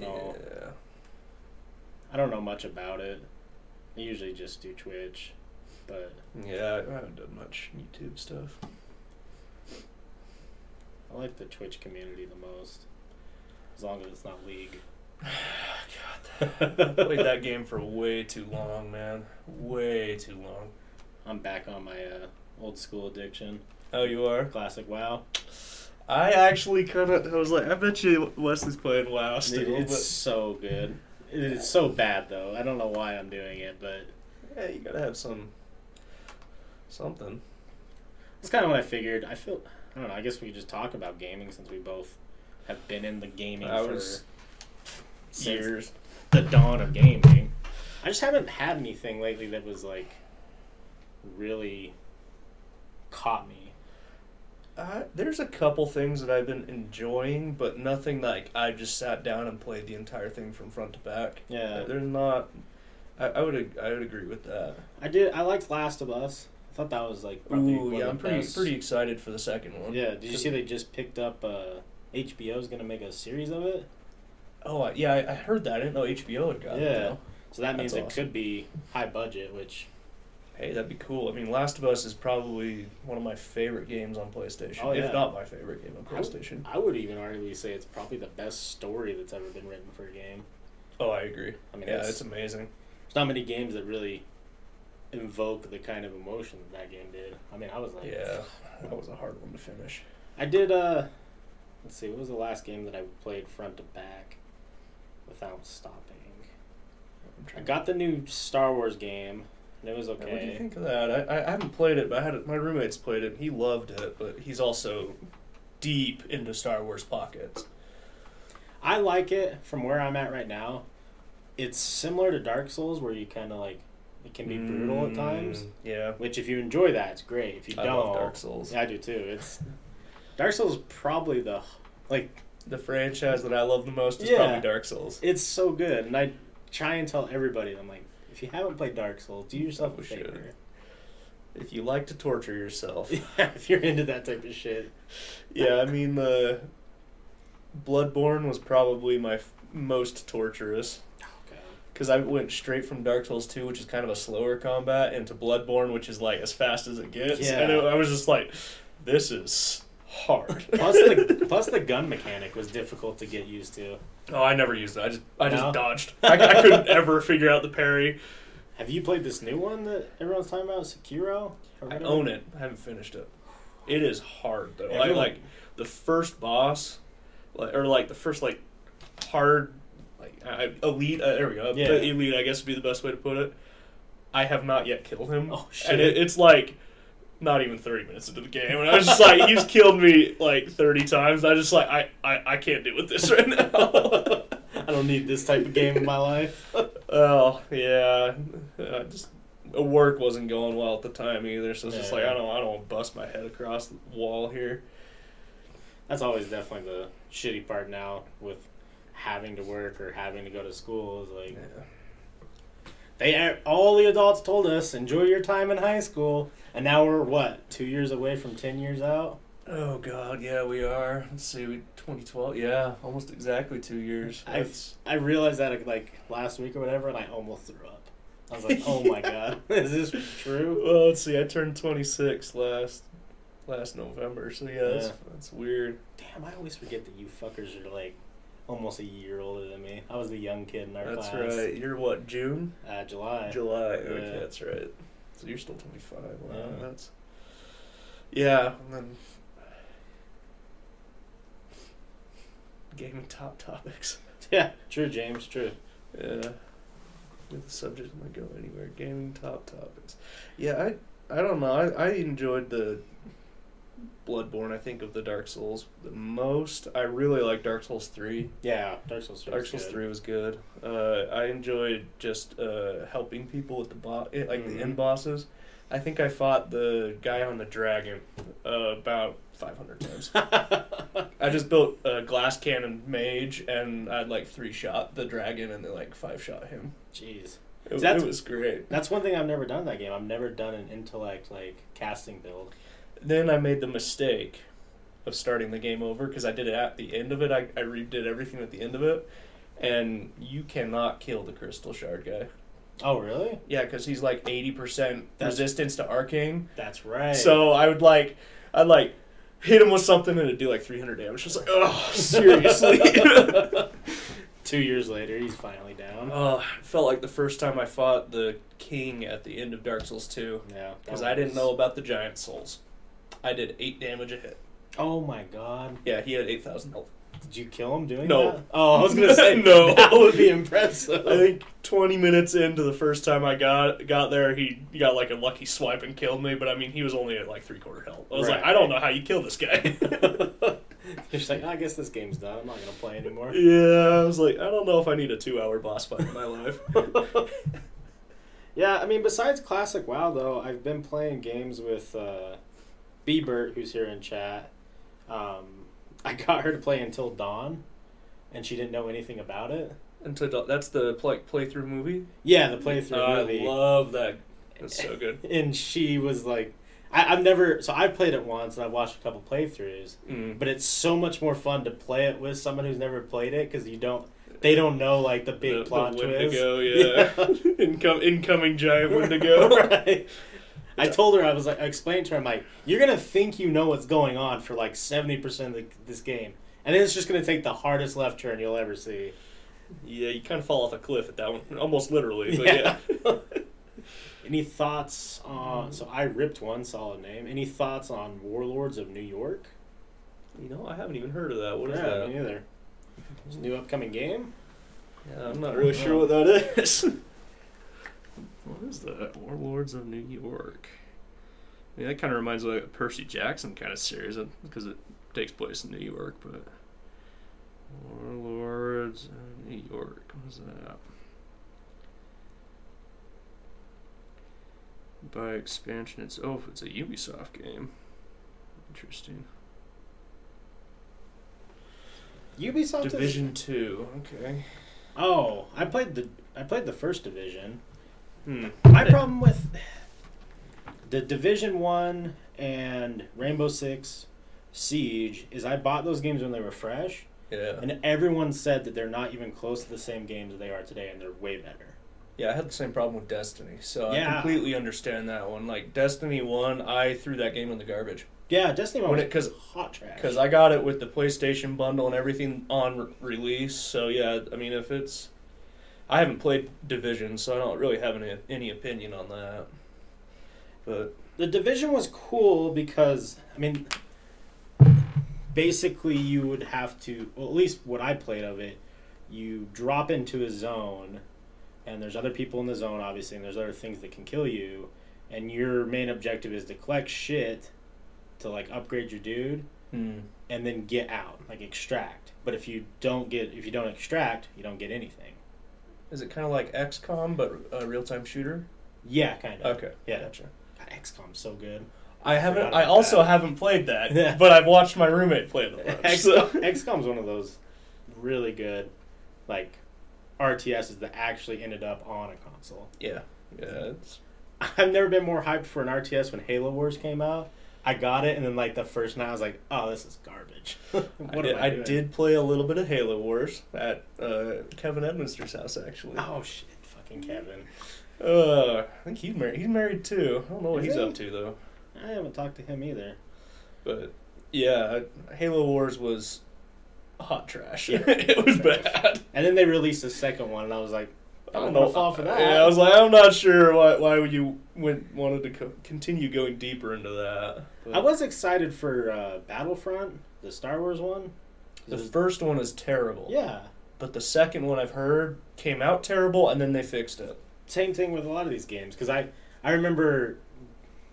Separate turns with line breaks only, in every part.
don't know.
Yeah.
I don't know much about it. I usually just do Twitch, but
Yeah, I haven't done much YouTube stuff.
I like the Twitch community the most. As long as it's not League.
God, I played that game for way too long, man. Way too long.
I'm back on my uh, old school addiction.
Oh, you are?
Classic WoW.
I actually kind of. I was like, I bet you Wesley's playing WoW still.
It's so good. It's so bad though. I don't know why I'm doing it, but
but yeah, you gotta have some something.
That's kind of what I figured. I feel. I don't know. I guess we could just talk about gaming since we both have been in the gaming
I
for
was years.
the dawn of gaming. I just haven't had anything lately that was like really caught me.
Uh, there's a couple things that I've been enjoying, but nothing like I just sat down and played the entire thing from front to back.
Yeah,
There's not. I, I would I would agree with that.
I did. I liked Last of Us. I thought that was like probably
Ooh, yeah,
of
I'm pretty
best-
pretty excited for the second one.
Yeah, did you see they just picked up? Uh, HBO's gonna make a series of it,
Oh, yeah, I, I heard that. I didn't know HBO had got it.
Yeah. So that means
That's
it
awesome.
could be high budget. Which
Hey, that'd be cool. I mean, Last of Us is probably one of my favorite games on PlayStation,
Oh, yeah.
if not my favorite game on PlayStation.
I would even arguably say it's probably the best story that's ever been written for a game.
Oh, I agree.
I mean,
yeah,
it's,
it's amazing.
there's not many games that really invoke the kind of emotion that that game did. I mean, I was like,
Yeah, that was a hard one to finish.
I did. Uh, let's see, what was the last game that I played front to back without stopping? I got the new Star Wars game, it was
okay. What do you think of that? I, I haven't played it, but I had my roommates played it. He loved it, but he's also deep into Star Wars pockets.
I like it from where I'm at right now. It's similar to Dark Souls, where you kind of like it can be brutal at times.
Mm, Yeah,
Which, if you enjoy that, it's great. If you
I
don't,
love Dark Souls.
yeah, I do too. It's Dark Souls is probably the like
The franchise that I love the most is
Yeah.
probably Dark Souls.
it's so good, and I try and tell everybody. I'm like, if you haven't played Dark Souls, do yourself a
oh, should.
favor.
If you like to torture yourself,
Yeah, if you're into that type of shit.
yeah, I mean the Bloodborne was probably my f- most torturous
Oh god.
because I went straight from Dark Souls 2, which is kind of a slower combat, into Bloodborne, which is like as fast as it gets.
Yeah.
And it, I was just like, this is hard.
Plus the plus the gun mechanic was difficult to get used to.
oh, I never used it. I just I just
No?
dodged. I, I couldn't ever figure out the parry.
Have you played this new one that everyone's talking about, Sekiro? Or
I
whatever?
own it. I haven't finished it. It is hard though. I
Everyone-
like the first boss, like or like the first like hard like I, elite. Uh, there we go.
Yeah.
Elite, I guess would be the best way to put it. I have not yet killed him.
Oh, shit.
And it, it's like not even thirty minutes into the game, and I was just like, he's killed me like thirty times. I just like I, I I can't deal with this right now.
I don't need this type of game in my life.
Oh yeah, I just work wasn't going well at the time either, so it's just like
Yeah.
I don't I don't want to bust my head across the wall here.
That's always definitely the shitty part now with having to work or having to go to school. Is like they all the adults told us enjoy your time in high school, and now we're what two years away from ten years out.
Oh god, yeah, we are. Let's see, we 2012. Yeah, almost exactly two years.
I've- I realized that like last week or whatever, and I almost threw up. I was like, "Oh my god, is this true?"
Well, let's see. I turned 26 last last November, so yeah, that's,
Yeah.
that's weird.
Damn, I always forget that you fuckers are like almost a year older than me. I was the young kid in our
That's
class.
right. You're what? June?
Uh, July.
July. Okay,
Yeah.
that's right. So you're still 25. Wow,
Yeah.
that's yeah. And then gaming top topics.
Yeah, true, James. True.
Yeah. The subject might go anywhere. Gaming top topics. Yeah, I I don't know. I, I enjoyed the Bloodborne, I think, of the Dark Souls the most. I really like Dark Souls 3.
Yeah, Dark Souls. 3
Dark Souls
good.
3 was good. Uh, I enjoyed just uh, helping people with the bo- eh, like the
Mhm.
end bosses. I think I fought the guy on the dragon uh, about 500 times. I just built a glass cannon mage and I'd like three shot the dragon and then like five shot him.
Jeez,
It,
That's-
it was great.
that's one thing I've never done in that game. I've never done an intellect like casting build.
Then I made the mistake of starting the game over because I did it at the end of it. I, I redid everything at the end of it. and you cannot kill the crystal shard guy.
Oh, really?
Yeah, because he's like eighty percent
That's-
resistance to arcane.
That's right.
So I would like, I'd like hit him with something and it'd do like three hundred damage. Just like, oh, seriously.
two years later, he's finally down.
Oh, it felt like the first time I fought the king at the end of Dark Souls 2
Yeah,
because I didn't
was-
know about the giant souls. I did 8 damage a hit.
Oh my god!
Yeah, he had 8,000 health.
Did you kill him doing
No.
that? Oh, I was gonna say
No.
That would be impressive.
I think 20 minutes into the first time I got got there, he got like a lucky swipe and killed me, but I mean, he was only at like three quarter health. I was like, I don't know how you kill this guy.
Just like, I guess this game's done. I'm not gonna play anymore.
yeah, I was like, I don't know if I need a two hour boss fight in my life.
yeah, I mean, besides classic WoW, though, I've been playing games with uh, Bert, who's here in chat. Um, I got her to play Until Dawn, and she didn't know anything about it.
Until that's the play, playthrough movie.
Yeah, the playthrough
Oh, I love that. That's so good.
and she was like, I, I've never. So I played it once, and I've watched a couple playthroughs.
Mm.
But it's so much more fun to play it with someone who's never played it because you don't. They don't know like the big
the,
plot
the
twist.
Wendigo, yeah. Incom- incoming giant Wendigo.
right. I told her I was like, I explained to her, I'm like, you're gonna think you know what's going on for like seventy percent of the, this game, and then it's just gonna take the hardest left turn you'll ever see.
Yeah, you kind of fall off a cliff at that one, almost literally. But yeah.
Any thoughts on? So I ripped one solid name. Any thoughts on Warlords of New York?
you know, I haven't even heard of that. What is
yeah,
that?
Me neither. It's a new upcoming game.
Yeah, I'm not really sure what that is. what is that? Warlords of New York. Yeah, that kind of reminds me of a Percy Jackson kind of series uh, because it takes place in New York. But Warlords of New York. What is that? By expansion, it's oh, it's a Ubisoft game. Interesting.
Ubisoft is-
Division Two. Okay.
Oh, I played the I played the first division.
Hmm.
My problem with the Division One and Rainbow Six Siege is I bought those games when they were fresh,
Yeah.
and everyone said that they're not even close to the same games they are today, and they're way better.
Yeah, I had the same problem with Destiny, so I completely understand that one. Like Destiny One, I threw that game in the garbage
Yeah, Destiny One
When
was
it- 'cause-
hot trash.
because I got it with the PlayStation bundle and everything on re- release. So yeah, I mean, if it's, I haven't played Division, so I don't really have any any opinion on that. But
the division was cool because I mean, basically you would have to. Well, at least what I played of it, you drop into a zone, and there's other people in the zone, obviously, and there's other things that can kill you, and your main objective is to collect shit to like upgrade your dude
hmm.
and then get out, like extract. But if you don't get, if you don't extract, you don't get anything.
Is it kind of like XCOM but a real time shooter?
Yeah, kind of.
Okay,
Yeah.
gotcha.
God, XCOM's so good.
I haven't. I also
that.
haven't played that, but I've watched my roommate play the bunch. so-
XCOM's one of those really good, like, RTSs that actually ended up on a console.
Yeah, yeah. It's,
I've never been more hyped for an RTS when Halo Wars came out. I got it, and then like the first night, I was like, "Oh, this is garbage."
I,
what
did, I
I,
did play a little bit of Halo Wars at uh, Kevin Edminster's house, actually.
Oh shit, fucking Kevin.
Uh, I think he's married. He's married too. I don't know what
Is
he's
he?
up to though.
I haven't talked to him either.
But yeah, Halo Wars was hot trash.
Yeah.
it was bad.
And then they released the second one, and I was like,
I don't know.
fall for that."
Yeah, I was like, I'm not sure why why would you went wanted to co- continue going deeper into that. But
I was excited for uh, Battlefront, the Star Wars one.
the first one is terrible.
Yeah,
But the second one I've heard came out terrible, and then they fixed it.
same thing with a lot of these games because I I remember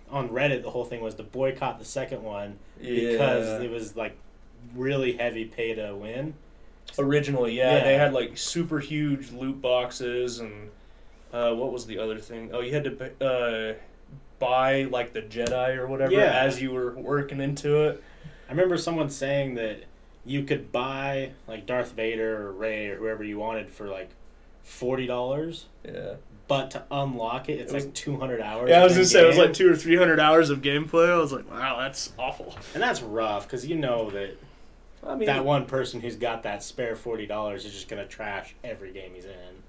on Reddit the whole thing was to boycott the second one because it was like really heavy pay to win.
Originally, yeah,
Yeah.
they had like super huge loot boxes, and uh, what was the other thing? Oh, you had to uh, buy like the Jedi or whatever
Yeah.
as you were working into it.
I remember someone saying that you could buy like Darth Vader or Rey or whoever you wanted for like forty dollars,
Yeah,
but to unlock it, it's
It was-
like two hundred hours.
yeah. I was gonna say it was like two or three hundred hours of gameplay. I was like, wow, that's awful.
and that's rough because you know that
I mean,
that one person who's got that spare forty dollars is just gonna trash every game he's in.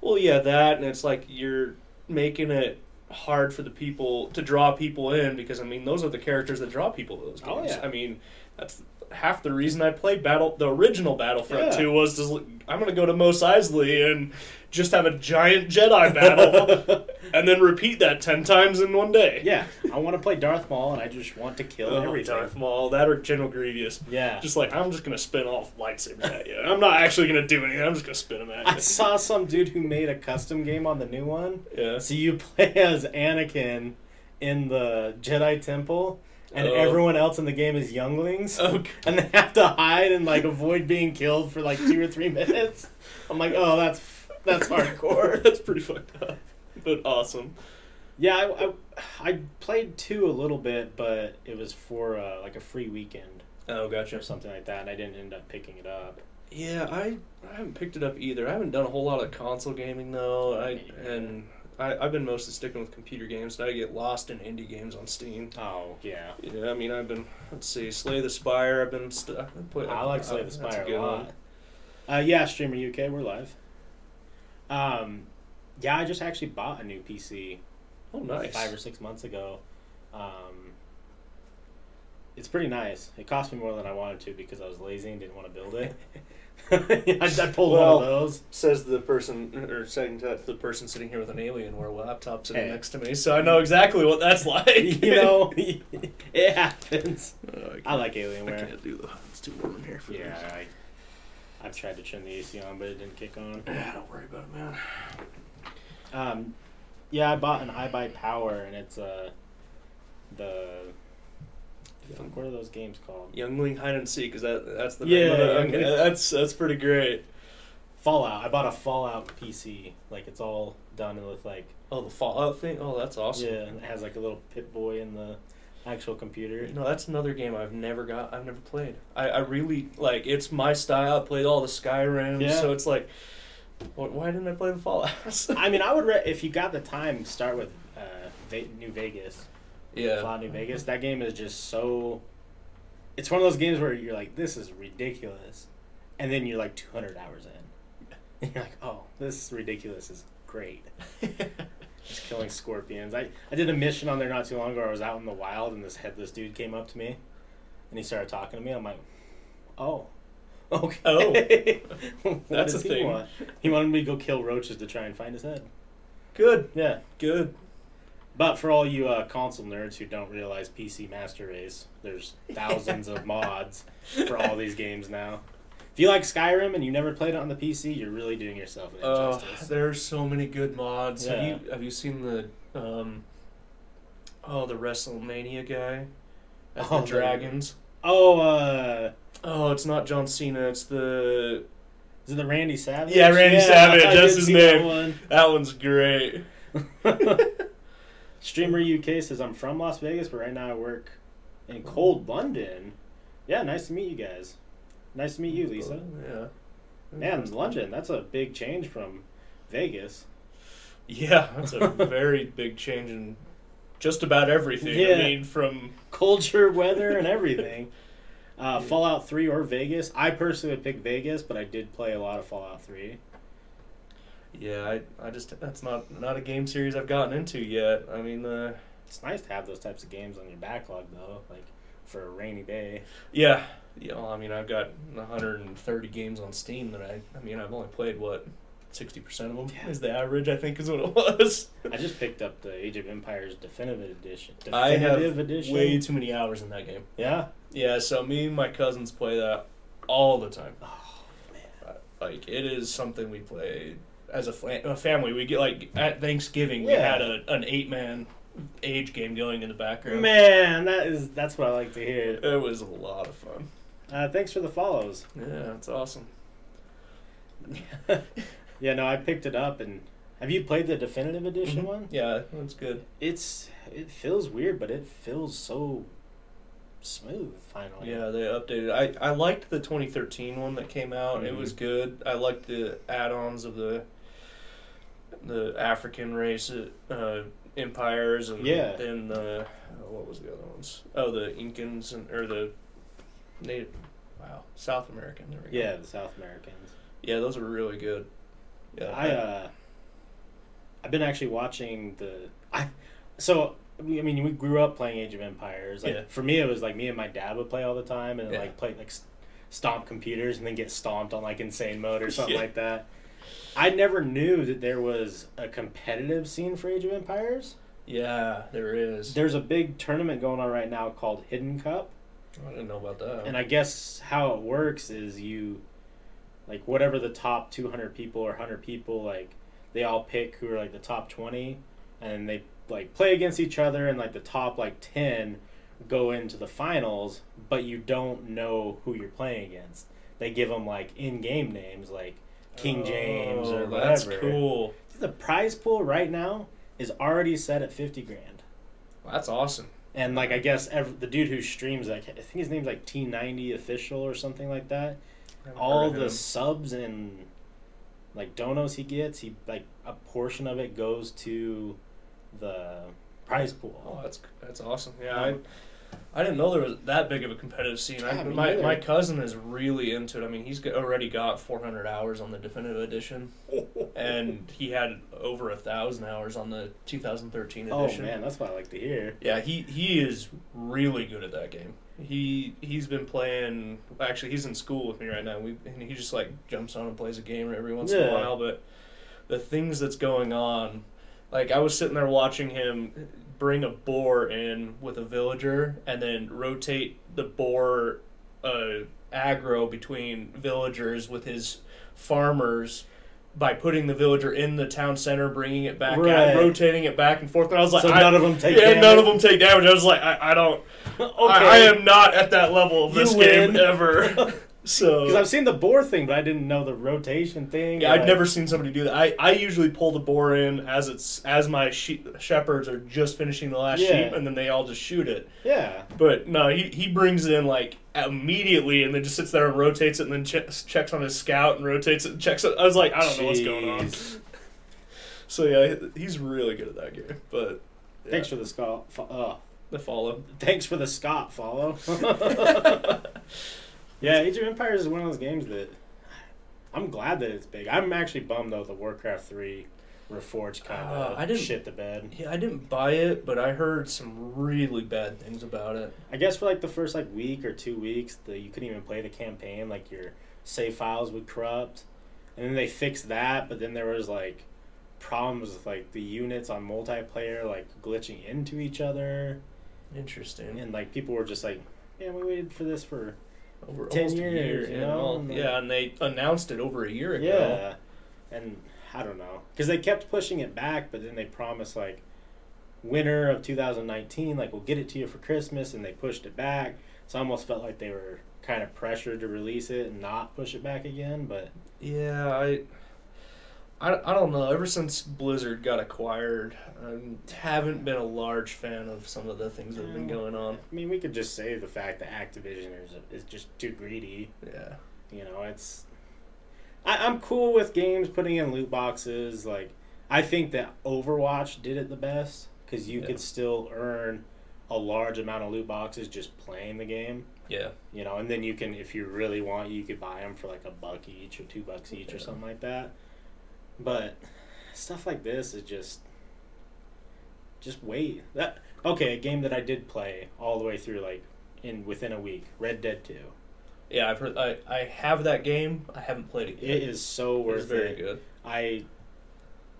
Well, yeah, that, and it's like you're making it hard for the people to draw people in because I mean those are the characters that draw people to those oh, games.
Oh, yeah.
I mean that's half the reason I played Battle the original Battlefront
Yeah.
2 was to, I'm going to go to Mos Eisley and just have a giant Jedi battle and then repeat that 10 times in one day.
yeah, I want to play Darth Maul, and I just want to kill
Oh,
everything.
Darth Maul, that or General Grievous.
Yeah,
Just like I'm just gonna spin off lightsabers at you. I'm not actually gonna do anything. I'm just gonna spin them at
I saw some dude who made a custom game on the new one.
Yeah.
So you play as Anakin in the Jedi Temple, and
Oh.
everyone else in the game is younglings,
Okay.
Oh, and they have to hide and like avoid being killed for like two or three minutes. I'm like, oh, that's that's hardcore.
That's pretty fucked up, but awesome.
Yeah, I, I, I played two a little bit, but it was for uh, like a free weekend
Oh, gotcha.
or something like that, and I didn't end up picking it up.
Yeah, I, I haven't picked it up either. I haven't done a whole lot of console gaming though. I and I I've been mostly sticking with computer games. And I get lost in indie games on Steam.
Oh yeah,
Yeah, I mean I've been let's see, Slay the Spire. I've been st- I've play-
I like Slay the Spire a
good
lot. Uh, yeah, Streamer UK, we're live. Um, yeah, I just actually bought a new PC
Oh, nice.
five or six months ago. Um, it's pretty nice. It cost me more than I wanted to because I was lazy and didn't want to build it. I, I pulled
Well,
one of those.
Says the person, or saying to the person sitting here with an Alienware laptop sitting
Hey.
next to me, so I know exactly what that's like.
you know, it happens.
Oh,
I like Alienware.
I can't do the. It's too warm in here for
Yeah. I, I've tried to turn the AC on, but it didn't kick on.
Yeah, don't worry about it, man.
Um, yeah, I bought an iBuy Power, and it's uh, the fuck, what are those games called?
Youngling hide and seek is that that's the
Yeah,
name? That's that's pretty great.
Fallout. I bought a Fallout PC. Like it's all done with like
Oh, the Fallout thing. Oh, that's awesome.
yeah, and it has like a little Pip Boy in the actual computer.
No, that's another game I've never got. I've never played. I, I really like. It's my style. I played all the Skyrim,
Yeah.
so it's like, wh- why didn't I play the Fallout?
I mean, I would re- if you got the time, start with uh, Ve- New Vegas.
yeah.
Fallout New Vegas. That game is just so. It's one of those games where you're like, this is ridiculous, and then you're like 200 hours in, and you're like, oh, this ridiculous is great. Just killing scorpions. I, I did a mission on there not too long ago. I was out in the wild, and this headless dude came up to me, and he started talking to me. I'm like, oh, okay. What
That's a
he
thing.
want? He wanted me to go kill roaches to try and find his head.
Good.
Yeah.
Good.
But for all you uh, console nerds who don't realize PC Master Race, there's thousands of mods for all these games now. If you like Skyrim and you never played it on the PC, you're really doing yourself an injustice.
there's so many good mods. Have you have you seen the um? Oh, the WrestleMania guy. That's
Oh,
the
the-
dragons.
oh, uh,
Oh, it's not John Cena. It's the
is it the Randy Savage?
Yeah, Randy Savage,
I
that's his
see that
name. that one's great.
Streamer UK says I'm from Las Vegas, but right now I work in cold London. Yeah, nice to meet you guys. Nice to meet you, Lisa.
Yeah.
Man, London, that's a big change from Vegas.
Yeah, that's a very big change in just about everything.
Yeah.
I mean, from
culture, weather, and everything. Uh,
Yeah.
Fallout 3 or Vegas. I personally would pick Vegas, but I did play a lot of Fallout 3.
yeah, I, I just that's not not a game series I've gotten into yet. I mean, uh,
It's nice to have those types of games on your backlog, though, like for a rainy day.
yeah, yeah. Well, I mean, I've got 130 games on Steam that I. I mean, I've only played what. 60% of them
Yeah.
is the average, I think, is what it was.
I just picked up the Age of Empires Definitive Edition.
I have
Edition.
way too many hours in that game.
yeah.
Yeah, so me and my cousins play that all the time.
Oh man.
Uh, Like it is something we play as a, a family. We get like at Thanksgiving we had a, an eight man age game going in the background.
Man, that is that's what I like to hear.
It was a lot of fun.
Uh, thanks for the follows.
Yeah, it's awesome.
yeah, no, I picked it up and. Have you played the Definitive Edition
Mhm.
one?
Yeah, that's good.
It's it feels weird, but it feels so smooth. Finally,
Yeah, they updated. I I liked the 2013 one that came out. It
Mhm.
was good. I liked the add-ons of the the African race uh, empires and
Yeah.
then the oh, what was the other ones? Oh, the Incans and or the native. Wow, South American. There we go.
Yeah, the South Americans.
yeah, those are really good. Yeah,
I uh, I've been actually watching the I, so I mean we grew up playing Age of Empires. Like
Yeah.
for me, it was like me and my dad would play all the time and
Yeah.
like play like stomp computers and then get stomped on like insane mode or something
Yeah.
like that. I never knew that there was a competitive scene for Age of Empires.
yeah, there is.
There's a big tournament going on right now called Hidden Cup.
I didn't know about that.
And I guess how it works is you, like, whatever the top 200 people or 100 people, like, they all pick who are, like, the top 20, and they, like, play against each other, and, like, the top, like, 10 go into the finals, but you don't know who you're playing against. They give them, like, in game names, like King oh, James or
Oh,
whatever.
That's cool.
The prize pool right now is already set at 50 grand.
That's awesome.
And like I guess every, the dude who streams like I think his name's like T90 official or something like that. All the
him.
subs and like donos he gets, he like a portion of it goes to the prize pool.
Oh, that's that's awesome. Yeah,
Um,
I, I didn't know there was that big of a competitive scene.
Yeah, me
my my cousin is really into it. I mean, he's already got 400 hours on the definitive edition, and he had over a thousand hours on the 2013 edition.
oh man, that's what I like to hear.
Yeah, he he is really good at that game. He he's been playing. Actually, he's in school with me right now. We and he just like jumps on and plays a game every once in a while. But the things that's going on, like I was sitting there watching him bring a boar in with a villager and then rotate the boar uh, aggro between villagers with his farmers. By putting the villager in the town center, bringing it back, out, rotating it back and forth, and I was like,
so
I,
none of them take
yeah,
damage?
none of them take damage. I was like, I, I don't.
okay.
I, I am not at that level of
You
this game
win.
ever. so
Because I've seen the boar thing, but I didn't know the rotation thing.
yeah, I'd
like-
never seen somebody do that. I, I usually pull the boar in as it's as my sheep, shepherds are just finishing the last
Yeah.
sheep, and then they all just shoot it.
Yeah.
But no, he he brings it in like immediately, and then just sits there and rotates it, and then che- checks on his scout and rotates it, and checks it. I was like, I don't know what's going on. So yeah, he's really good at that game. But yeah,
Thanks for the Scott. Uh,
the follow.
thanks for the Scott follow. yeah, Age of Empires is one of those games that I'm glad that it's big. I'm actually bummed though the Warcraft three Reforged kind
Uh,
of
I didn't-
shit the bed.
Yeah, I didn't buy it, but I heard some really bad things about it.
I guess for like the first like week or two weeks, the you couldn't even play the campaign. Like your save files would corrupt, and then they fixed that. But then there was like problems with like the units on multiplayer like glitching into each other,
Interesting.
and like people were just like, "Yeah, we waited for this for
over
10
almost a
years,
year,
you know, and then-
Yeah, and they announced it over a year ago.
yeah," and I don't know because they kept pushing it back, but then they promised like winter of 2019, like we'll get it to you for Christmas, and they pushed it back. So I almost felt like they were kind of pressured to release it and not push it back again. But
Yeah, I, I, I don't know. Ever since Blizzard got acquired, I haven't been a large fan of some of the things that have been going on.
I mean, we could just say the fact that Activision is is just too greedy.
Yeah.
You know, it's. I, I'm cool with games putting in loot boxes. Like, I think that Overwatch did it the best because you
Yeah.
could still earn a large amount of loot boxes just playing the game.
Yeah.
You know, and then you can, if you really want, you could buy them for like a buck each or two bucks each or something like that. But stuff like this is just, just wait. That okay? A game that I did play all the way through, like in within a week, Red Dead Two.
Yeah, I've heard. I, I have that game. I haven't played it yet.
It is so worth
It's
worth
very
it.
good.
I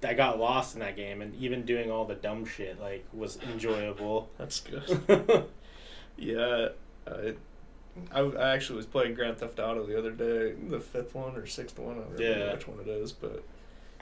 I got lost in that game, and even doing all the dumb shit like was enjoyable.
That's good. yeah, I, I, I actually was playing Grand Theft Auto the other day, the fifth one or sixth one. I don't remember which one it is, but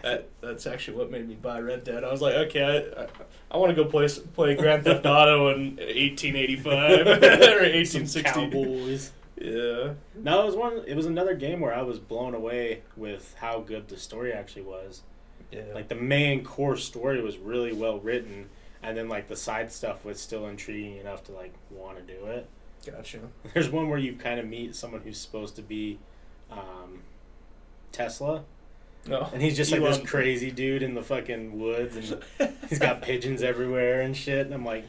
that that's actually what made me buy Red Dead. I was like, okay, I, I, I want to go play play Grand Theft Auto in 1885 or 1860.
cowboys.
Yeah,
No, it was one. It was another game where I was blown away with how good the story actually was.
yeah.
Like the main core story was really well written, and then like the side stuff was still intriguing enough to like want to do it.
gotcha.
There's one where you kind of meet someone who's supposed to be um, Tesla,
No,
and he's just like
Elon-
this crazy dude in the fucking woods, and he's got pigeons everywhere and shit. And I'm like,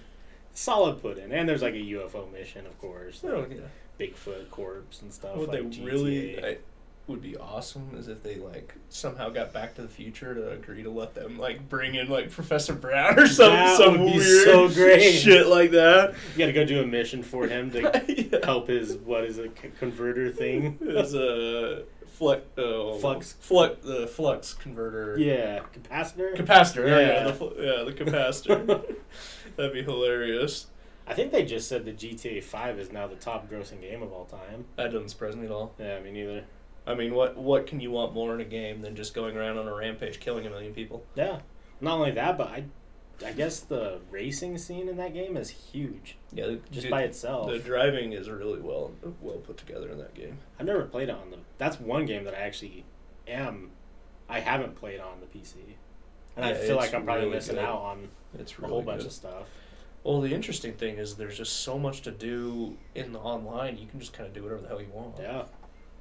solid put in. And there's like a UFO mission, of course.
Oh, yeah.
Bigfoot corpse and stuff.
What
like
they
GTA.
really I, would be awesome is if they like somehow got Back to the Future to agree to let them like bring in like Professor Brown or some
That
some weird
so great.
shit like that.
you got to go do a mission for him to
yeah.
help his what is a converter thing.
It's a uh, flux, oh,
Flux.
flux, the flux converter.
Yeah, capacitor.
Capacitor. Yeah,
Yeah.
the, fl- yeah, the capacitor. That'd be hilarious.
I think they just said that GTA Five is now the top grossing game of all time.
That doesn't surprise me at all.
Yeah, me neither.
I mean, what what can you want more in a game than just going around on a rampage killing a million people?
Yeah, not only that, but I, I guess the racing scene in that game is huge
Yeah, the,
just by itself.
the driving is really well well put together in that game.
I've never played it on the. That's one game that I actually am. I haven't played on the PC, and I feel like I'm probably
really
missing
good.
out on
It's
a
really
whole bunch
good.
of stuff.
Well, the interesting thing is there's just so much to do in the online. You can just kind of do whatever the hell you want.
Yeah.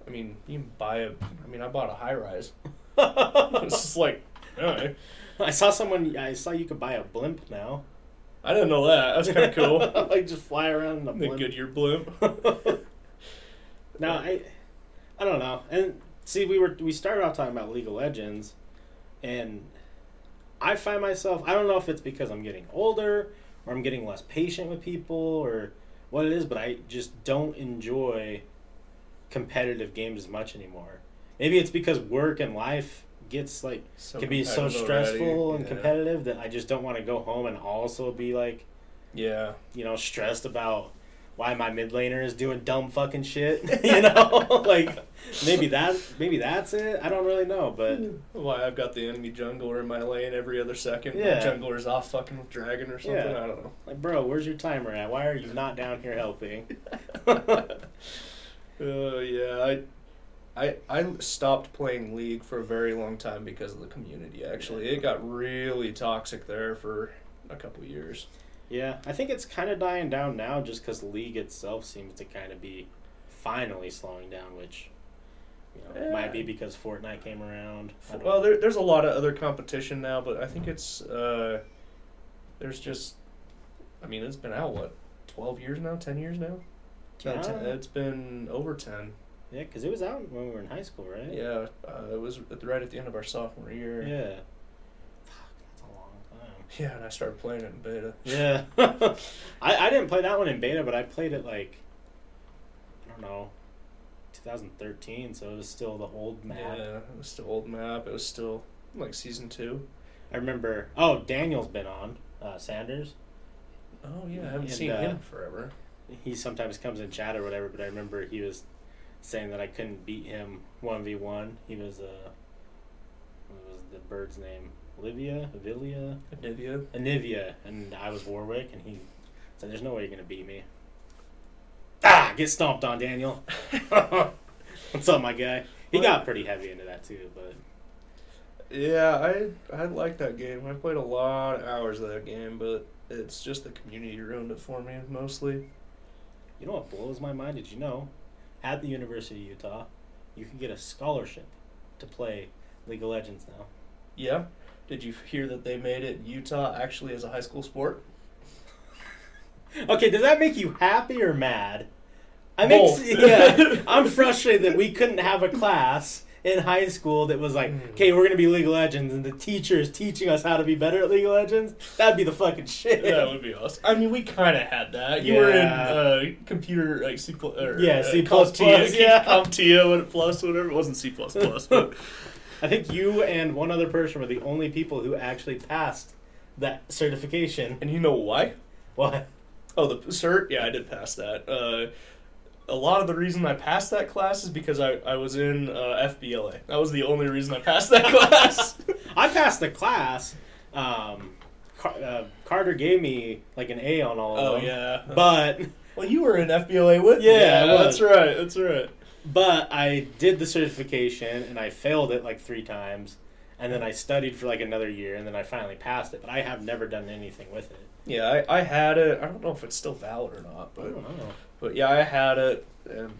I mean, you can buy a. I mean, I bought a high rise. it's just like, alright.
I saw someone. I saw you could buy a blimp now.
I didn't know that. That's kind of cool.
like just fly around in a
the
blimp.
Goodyear blimp.
no, I, I don't know. And see, we were we started off talking about League of Legends, and I find myself. I don't know if it's because I'm getting older or I'm getting less patient with people or what it is, but I just don't enjoy competitive games as much anymore. Maybe it's because work and life gets like
So
can be so stressful
already.
and
Yeah.
competitive that I just don't want to go home and also be like
Yeah.
you know, stressed about why my mid laner is doing dumb fucking shit. you know, like maybe that maybe that's it. I don't really know, but hmm.
Why I've got the enemy jungler in my lane every other second.
Yeah.
My jungler's off fucking with dragon or something.
Yeah.
I don't know.
like, bro, where's your timer at? Why are you not down here helping?
Oh yeah, I, I I stopped playing League for a very long time because of the community. Actually, it got really toxic there for a couple years.
yeah, I think it's kind of dying down now, just because League itself seems to kind of be finally slowing down, which you know
Yeah.
might be because Fortnite came around.
Well, there, there's a lot of other competition now, but I think it's uh, there's just, I mean, it's been out what, twelve years now, ten years now. No,
Yeah.
ten, it's been over ten.
Yeah, because it was out when we were in high school, right?
Yeah, uh, it was at- right at the end of our sophomore year.
Yeah. Fuck, that's a long time.
Yeah, and I started playing it in beta.
Yeah. I, I didn't play that one in beta, but I played it like, I don't know, 2013, so it was still the old map.
Yeah, it was still old map. It was still like season two.
I remember, oh, Daniel's been on, uh, Sanders.
Oh yeah, I haven't
And,
seen
uh,
him forever.
He sometimes comes in chat or whatever, but I remember he was saying that I couldn't beat him 1v1. He was, uh, what was the bird's name? Olivia? Avilia?
Anivia.
Anivia, and I was Warwick, and he said, "There's no way you're gonna beat me." Ah, get stomped on, Daniel. What's up, my guy? He got pretty heavy into that too, but
Yeah, I I like that game. I played a lot of hours of that game, but it's just the community ruined it for me mostly.
you know what blows my mind? Did you know, at the University of Utah, you can get a scholarship to play League of Legends now.
Yeah. Did you hear that they made it Utah actually as a high school sport?
Okay, does that make you happy or mad? I make
Both.
yeah. I'm frustrated that we couldn't have a class in high school that was like,
Mm.
okay, we're gonna be League of Legends, and the teacher is teaching us how to be better at League of Legends. That'd be the fucking shit.
that would be awesome. I mean, we kind of had that. You were in uh, computer like C plus,
Yeah,
uh,
C plus
CompTIA,
yeah.
CompTIA, plus, whatever. It wasn't C plus plus, but
I think you and one other person were the only people who actually passed that certification.
and you know why?
Why?
Oh, the cert? Yeah, I did pass that. Uh, a lot of the reason I passed that class is because I, I was in uh, FBLA. That was the only reason I passed that class.
I passed the class. Um, Car- uh, Carter gave me like an A on all of
oh
them.
yeah.
But
well, you were in FBLA with me.
Yeah, was.
that's right. That's right.
But I did the certification and I failed it like three times. And then I studied for like another year and then I finally passed it. But I have never done anything with it.
Yeah, I, I had it. I don't know if it's still valid or not, but I
don't know.
But yeah, I had it and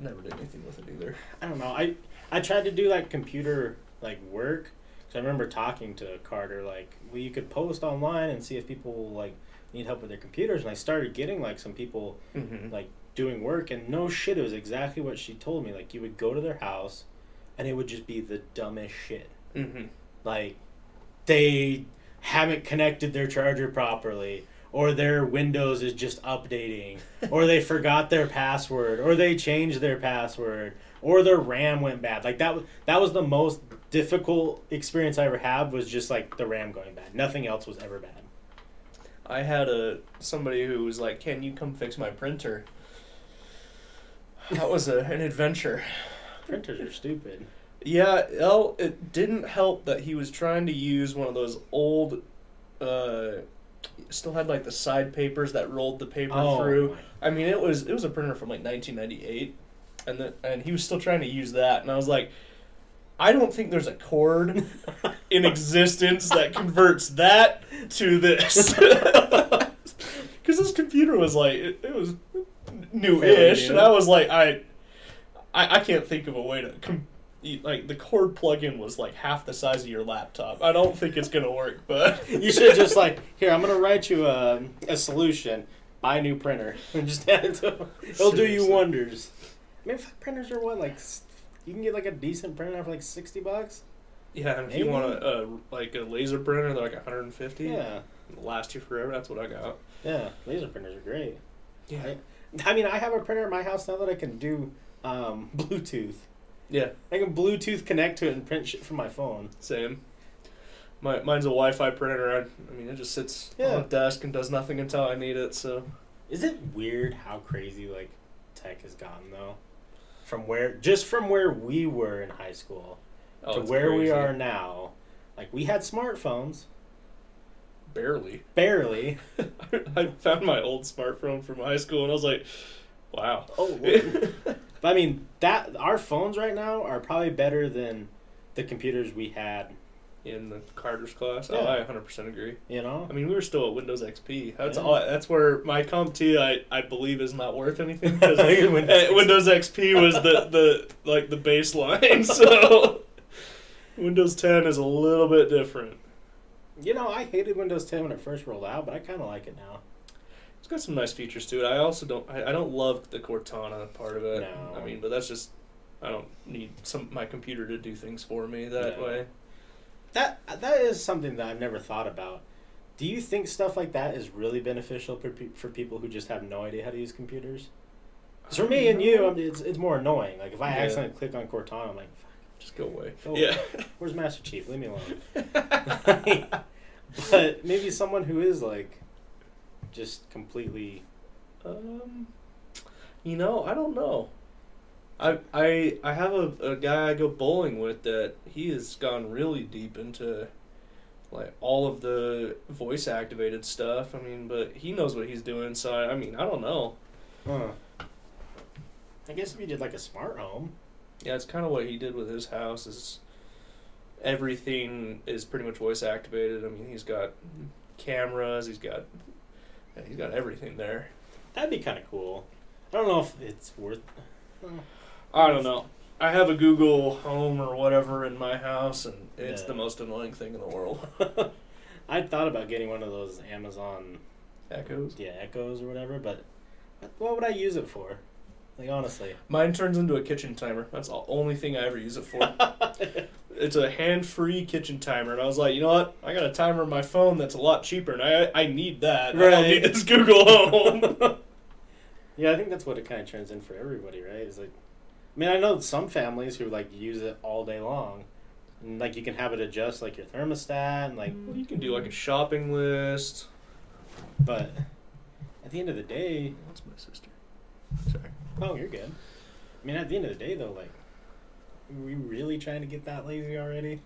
never did anything with it either.
I don't know. I, I tried to do like computer like work. Cause I remember talking to Carter like, well, you could post online and see if people like need help with their computers. And I started getting like some people
Mm-hmm.
like doing work, and no shit, it was exactly what she told me. Like you would go to their house, and it would just be the dumbest shit.
Mm-hmm.
Like they haven't connected their charger properly. Or their Windows is just updating, or they forgot their password, or they changed their password, or their RAM went bad. Like that was that was the most difficult experience I ever had was just like the RAM going bad. Nothing else was ever bad.
I had a somebody who was like, "Can you come fix my printer?" That was a, an adventure.
Printers are stupid.
Yeah, well, it didn't help that he was trying to use one of those old, uh, still had like the side papers that rolled the paper oh through.
my-
I mean, it was it was a printer from like 1998, and the, and he was still trying to use that, and I was like, I don't think there's a cord in existence that converts that to this, because this computer was like it, it was new-ish,
Fairly
and. I was like, I, I, I can't think of a way to. Com- like the cord plug-in was like half the size of your laptop. I don't think it's gonna work, but
You should just like here. I'm gonna write you a, a solution. Buy a new printer and just hand it to. It'll do you wonders. I mean, fuck, printers are what like you can get like a decent printer for like sixty bucks.
Yeah, and if
Maybe.
you want a, a like a laser printer, they're like 150.
Yeah,
It'll last you forever. That's what I got.
yeah. Laser printers are great.
Yeah.
Right? I mean, I have a printer in my house now that I can do um, Bluetooth.
Yeah.
I can Bluetooth connect to it and print shit from my phone.
Same. My mine's a Wi-Fi printer. I, I mean, it just sits
Yeah.
on a desk and does nothing until I need it. So
Is it weird how crazy like tech has gotten though? From where just from where we were in high school
oh,
to
it's
where we are now. Like we had smartphones,
barely.
barely.
I found my old smartphone from high school and I was like, wow.
Oh, but I mean that our phones right now are probably better than the computers we had.
In the Carter's class, oh,
Yeah.
oh, I 100% agree.
You know,
I mean, we were still at Windows XP. That's
Yeah.
all. That's where my CompTIA, I, I believe, is not worth anything because
Windows
Windows XP was the, the like the baseline. So Windows 10 is a little bit different.
you know I hated Windows 10 when it first rolled out, but I kind of like it now.
It's got some nice features to it. I also don't. I, I don't love the Cortana part of it.
No.
I mean, but that's just. I don't need some my computer to do things for me that
No.
way.
That that is something that I've never thought about. Do you think stuff like that is really beneficial for, pe- for people who just have no idea how to use computers? 'Cause for me and you, I mean, it's it's more annoying. Like if I
Yeah.
accidentally click on Cortana, I'm like,
Just go away.
Go
yeah.
"Where's Master Chief? Leave me alone." but maybe someone who is like, just completely.
Um, you know, I don't know. I I I have a, a guy I go bowling with that he has gone really deep into like all of the voice activated stuff. I mean, but he knows what he's doing. So I, I mean, I don't know.
Huh. I guess if you did like a smart home.
Yeah, it's kind of what he did with his house. Is everything is pretty much voice activated. I mean, he's got cameras. He's got yeah, he's got everything there.
That'd be kind of cool. I don't know if it's worth.
Uh, I don't know. I have a Google Home or whatever in my house, and it's
Yeah.
the most annoying thing in the world.
I thought about getting one of those Amazon
Echoes.
yeah Echoes or whatever, but what would I use it for? Like honestly.
Mine turns into a kitchen timer. That's the only thing I ever use it for. it's a hand-free kitchen timer, and I was like, you know what? I got a timer on my phone that's a lot cheaper, and I I need that. I don't
Right.
need this Google Home.
yeah, I think that's what it kind of turns in for everybody, right? It's like, I mean, I know some families who like use it all day long, and like you can have it adjust like your thermostat and like,
Well, you can do like a shopping list.
but at the end of the day,
That's my sister. Sorry.
Oh, you're good. I mean, at the end of the day, though, like, are we really trying to get that lazy already?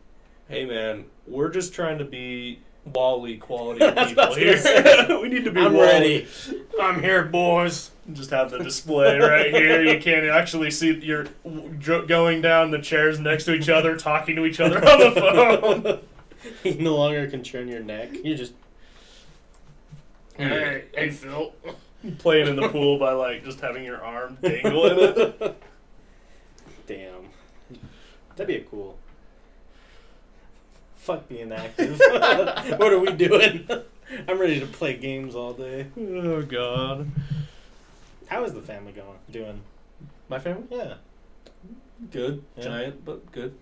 Hey man, we're just trying to be Wall-E quality people
what I was
here. we need to be
I'm
Wall-E.
ready. I'm here, boys.
Just have the display right here. You can't actually see you're going down the chairs next to each other, talking to each other on the phone.
you no longer can turn your neck. You just.
Hey,
hey, Phil.
Playing in the pool by like just having your arm dangle in it.
Damn. That'd be a cool. Fuck being active. what are we doing? I'm ready to play games all day.
Oh god.
How is the family going? Doing?
My family?
Yeah.
Good.
Yeah.
Giant, but good.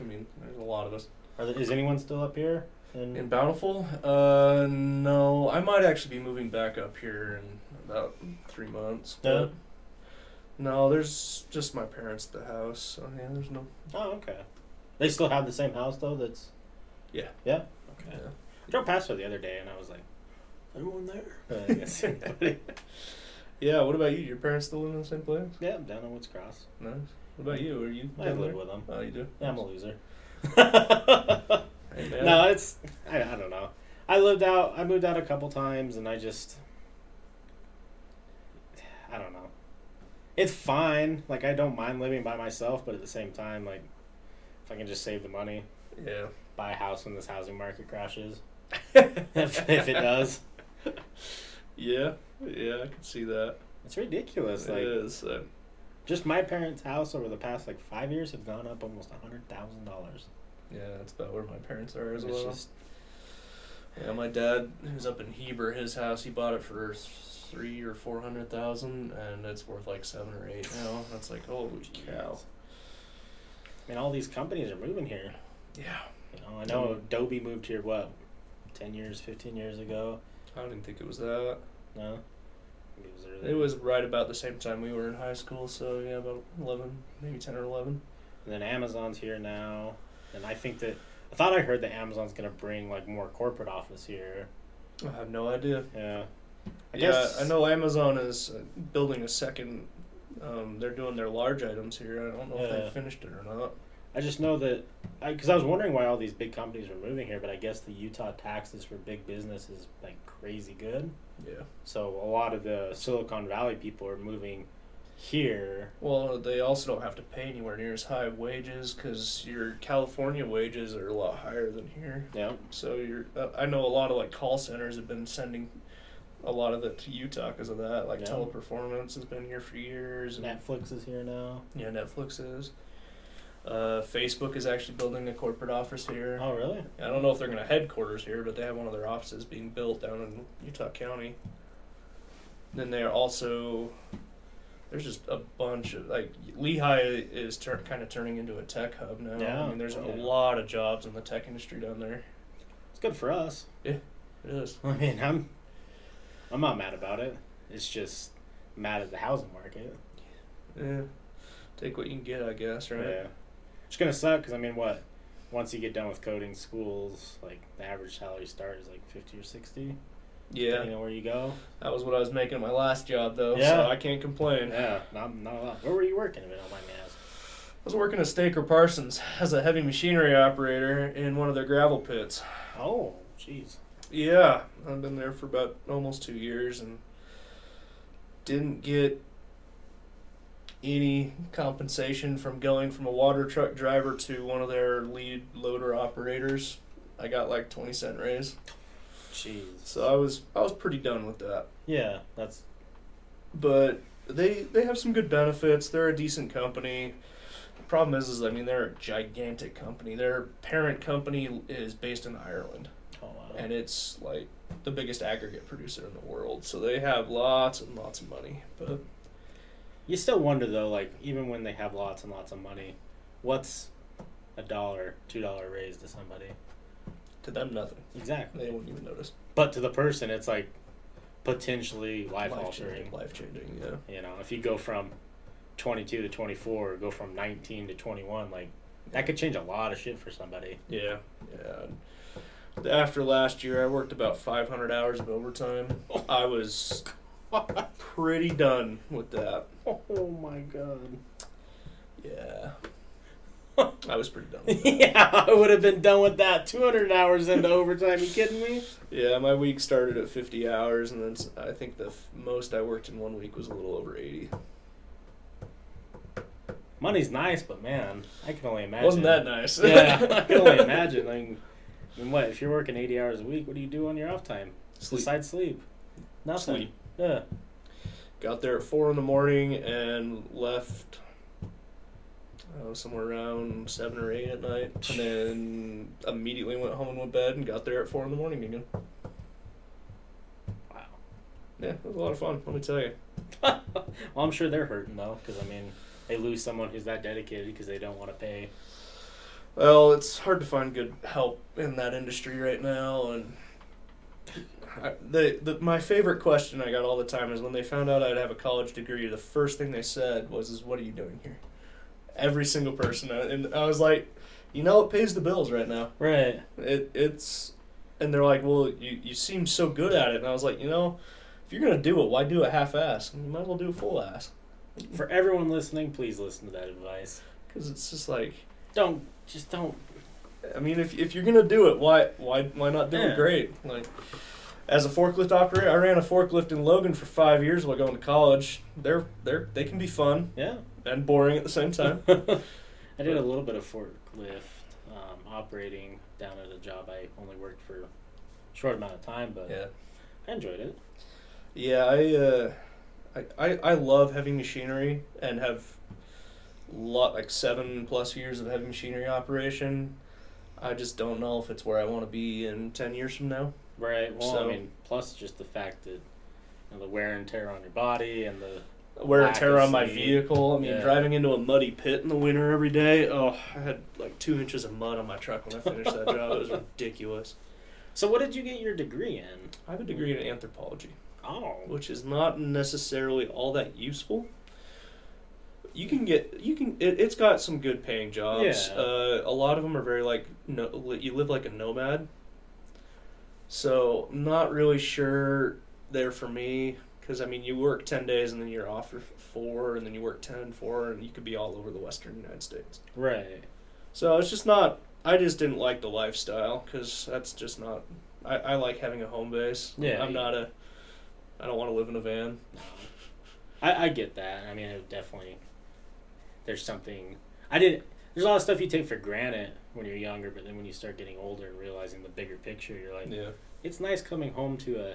I mean, there's a lot of us.
Are there, is anyone still up here?
In Bountiful? Uh, no. I might actually be moving back up here in about three months.
Yeah.
But no, there's just my parents at the house. So yeah, there's no.
oh, okay. They still have the same house though. That's.
Yeah.
Yeah. Okay.
Yeah.
I drove past her the other day and I was like, "Anyone there?" But I guess anybody.
Yeah. What about you? Your parents still live in the same place?
yeah, I'm down in Woods Cross.
Nice. What about you? Are you?
I live
there?
with them.
Oh, you do.
Yeah, I'm a loser.
Hey.
No, it's I, I don't know. I lived out. I moved out a couple times, and I just I don't know. It's fine. Like I don't mind living by myself, but at the same time, like if I can just save the money,
Yeah.
buy a house when this housing market crashes, if, if it does,
Yeah. Yeah, I can see that.
it's ridiculous.
It
Like
is. Uh,
just my parents' house over the past like five years have gone up almost a hundred thousand dollars.
Yeah, that's about where my parents are as
It's
well.
just
Yeah, my dad, who's up in Heber, his house, he bought it for three or four hundred thousand, and it's worth like seven or eight now. That's like holy cow.
I mean, all these companies are moving here.
Yeah,
You know, I know Adobe moved here what, ten years, fifteen years ago.
I didn't think it was that.
No, it was early.
It was right about the same time we were in high school, so yeah, about eleven, maybe ten or eleven.
And then Amazon's here now, and I think that I thought I heard that Amazon's gonna bring like more corporate office here.
I have no idea.
Yeah, I
yeah,
guess
I know Amazon is uh, building a second. Um, they're doing their large items here. I don't know if they finished it or not.
I just know that because I, was wondering why all these big companies were moving here, but I guess the Utah taxes for big business is like crazy good.
Yeah.
So a lot of the Silicon Valley people are moving here.
Well, they also don't have to pay anywhere near as high wages because your California wages are a lot higher than here.
Yeah,
So you're, uh, I know a lot of like call centers have been sending a lot of it to Utah because of that. Like
Yeah.
Teleperformance has been here for years, and
Netflix is here now.
yeah, Netflix is. Uh, Facebook is actually building a corporate office here.
Oh, really?
I don't know if they're going to headquarters here, but they have one of their offices being built down in Utah County. Then they're also there's just a bunch of like Lehi is tur- kind of turning into a tech hub now.
Yeah.
I mean, there's
Yeah.
a lot of jobs in the tech industry down there.
It's good for us.
Yeah, it is.
I mean, I'm I'm not mad about it. It's just mad at the housing market.
Yeah. Take what you can get, I guess, right?
Yeah. It's gonna suck because I mean, what? Once you get done with coding schools, like the average salary start is like fifty or sixty,
Yeah.
depending on where you go.
That was what I was making my last job, though.
Yeah.
So I can't complain.
Yeah, not not a lot. Where were you working? If you don't mind me asking.
I was working at Staker Parsons as a heavy machinery operator in one of their gravel pits.
Oh, jeez.
Yeah, I've been there for about almost two years and didn't get any compensation from going from a water truck driver to one of their lead loader operators. I got like twenty cent raise,
Jeez.
so I was I was pretty done with that.
Yeah, that's
But they they have some good benefits. They're a decent company. The problem is, is I mean they're a gigantic company. Their parent company is based in Ireland
oh wow.
and it's like the biggest aggregate producer in the world. So they have lots and lots of money. But
You still wonder though, like even when they have lots and lots of money, what's a dollar, two dollar raise to somebody?
To them, nothing.
Exactly.
They wouldn't even notice.
But to the person, it's like potentially life altering.
Life changing. Yeah.
You know, if you go from 22 to 24, or go from 19 to 21, like that could change a lot of shit for somebody.
Yeah. Yeah. After last year, I worked about 500 hours of overtime. I was pretty done with that.
Oh my god.
Yeah. I was pretty done with that.
yeah, I would have been done with that 200 hours into overtime. You kidding me?
Yeah, my week started at 50 hours, and then I think the f- most I worked in one week was a little over 80.
Money's nice, but man, I can only imagine.
Wasn't that nice?
yeah, I can only imagine. I mean, I mean, what if you're working 80 hours a week? What do you do on your off time?
Sleep.
Besides sleep, nothing.
Sleep.
Yeah.
Got there at four in the morning and left uh, somewhere around seven or eight at night, and then immediately went home and went to bed and got there at four in the morning again.
Wow.
Yeah, it was a lot of fun. Let me tell you.
well, I'm sure they're hurting though, because I mean, they lose someone who's that dedicated because they don't want to pay.
Well, it's hard to find good help in that industry right now, and I, the, the my favorite question I got all the time is when they found out I'd have a college degree. The first thing they said was, "Is what are you doing here?" Every single person, and I was like, "You know, it pays the bills right now.
Right.
It it's," and they're like, "Well, you you seem so good at it," and I was like, "You know, if you're gonna do it, why do it half-ass? You might as well do it full-ass."
For everyone listening, please listen to that advice.
Because it's just like,
Don't just don't.
I mean, if if you're gonna do it, why why why not do
Yeah.
it great? Like, as a forklift operator, I ran a forklift in Logan for five years while going to college. They're they're they can be fun
Yeah.
And boring at the same time.
I did a little bit of forklift um, operating down at a job I only worked for a short amount of time, but
yeah,
I enjoyed it.
yeah. I uh, I, I I love heavy machinery and have lot like seven plus years of heavy machinery operation. I just don't know if it's where I want to be in ten years from now.
Right. Well,
So-
I mean, plus just the fact that you know, the wear and tear on your body and the
wear and tear on my vehicle. I mean,
Yeah.
driving into a muddy pit in the winter every day. Oh, I had like two inches of mud on my truck when I finished that job. It was ridiculous.
So, what did you get your degree in?
I have a degree in anthropology,
Oh,
which is not necessarily all that useful. You can get you can it, it's got some good paying jobs.
Yeah.
Uh, a lot of them are very like no, you live like a nomad. So not really sure there for me because I mean you work ten days and then you're off for four and then you work 10 and four and you could be all over the western United States.
right.
So it's just not. I just didn't like the lifestyle because that's just not. I, I like having a home base.
Yeah,
I'm not a. I don't want to live in a van.
I, I get that. I mean, it definitely. There's something I didn't. There's a lot of stuff you take for granted when you're younger, but then when you start getting older and realizing the bigger picture, you're like,
Yeah.
it's nice coming home to a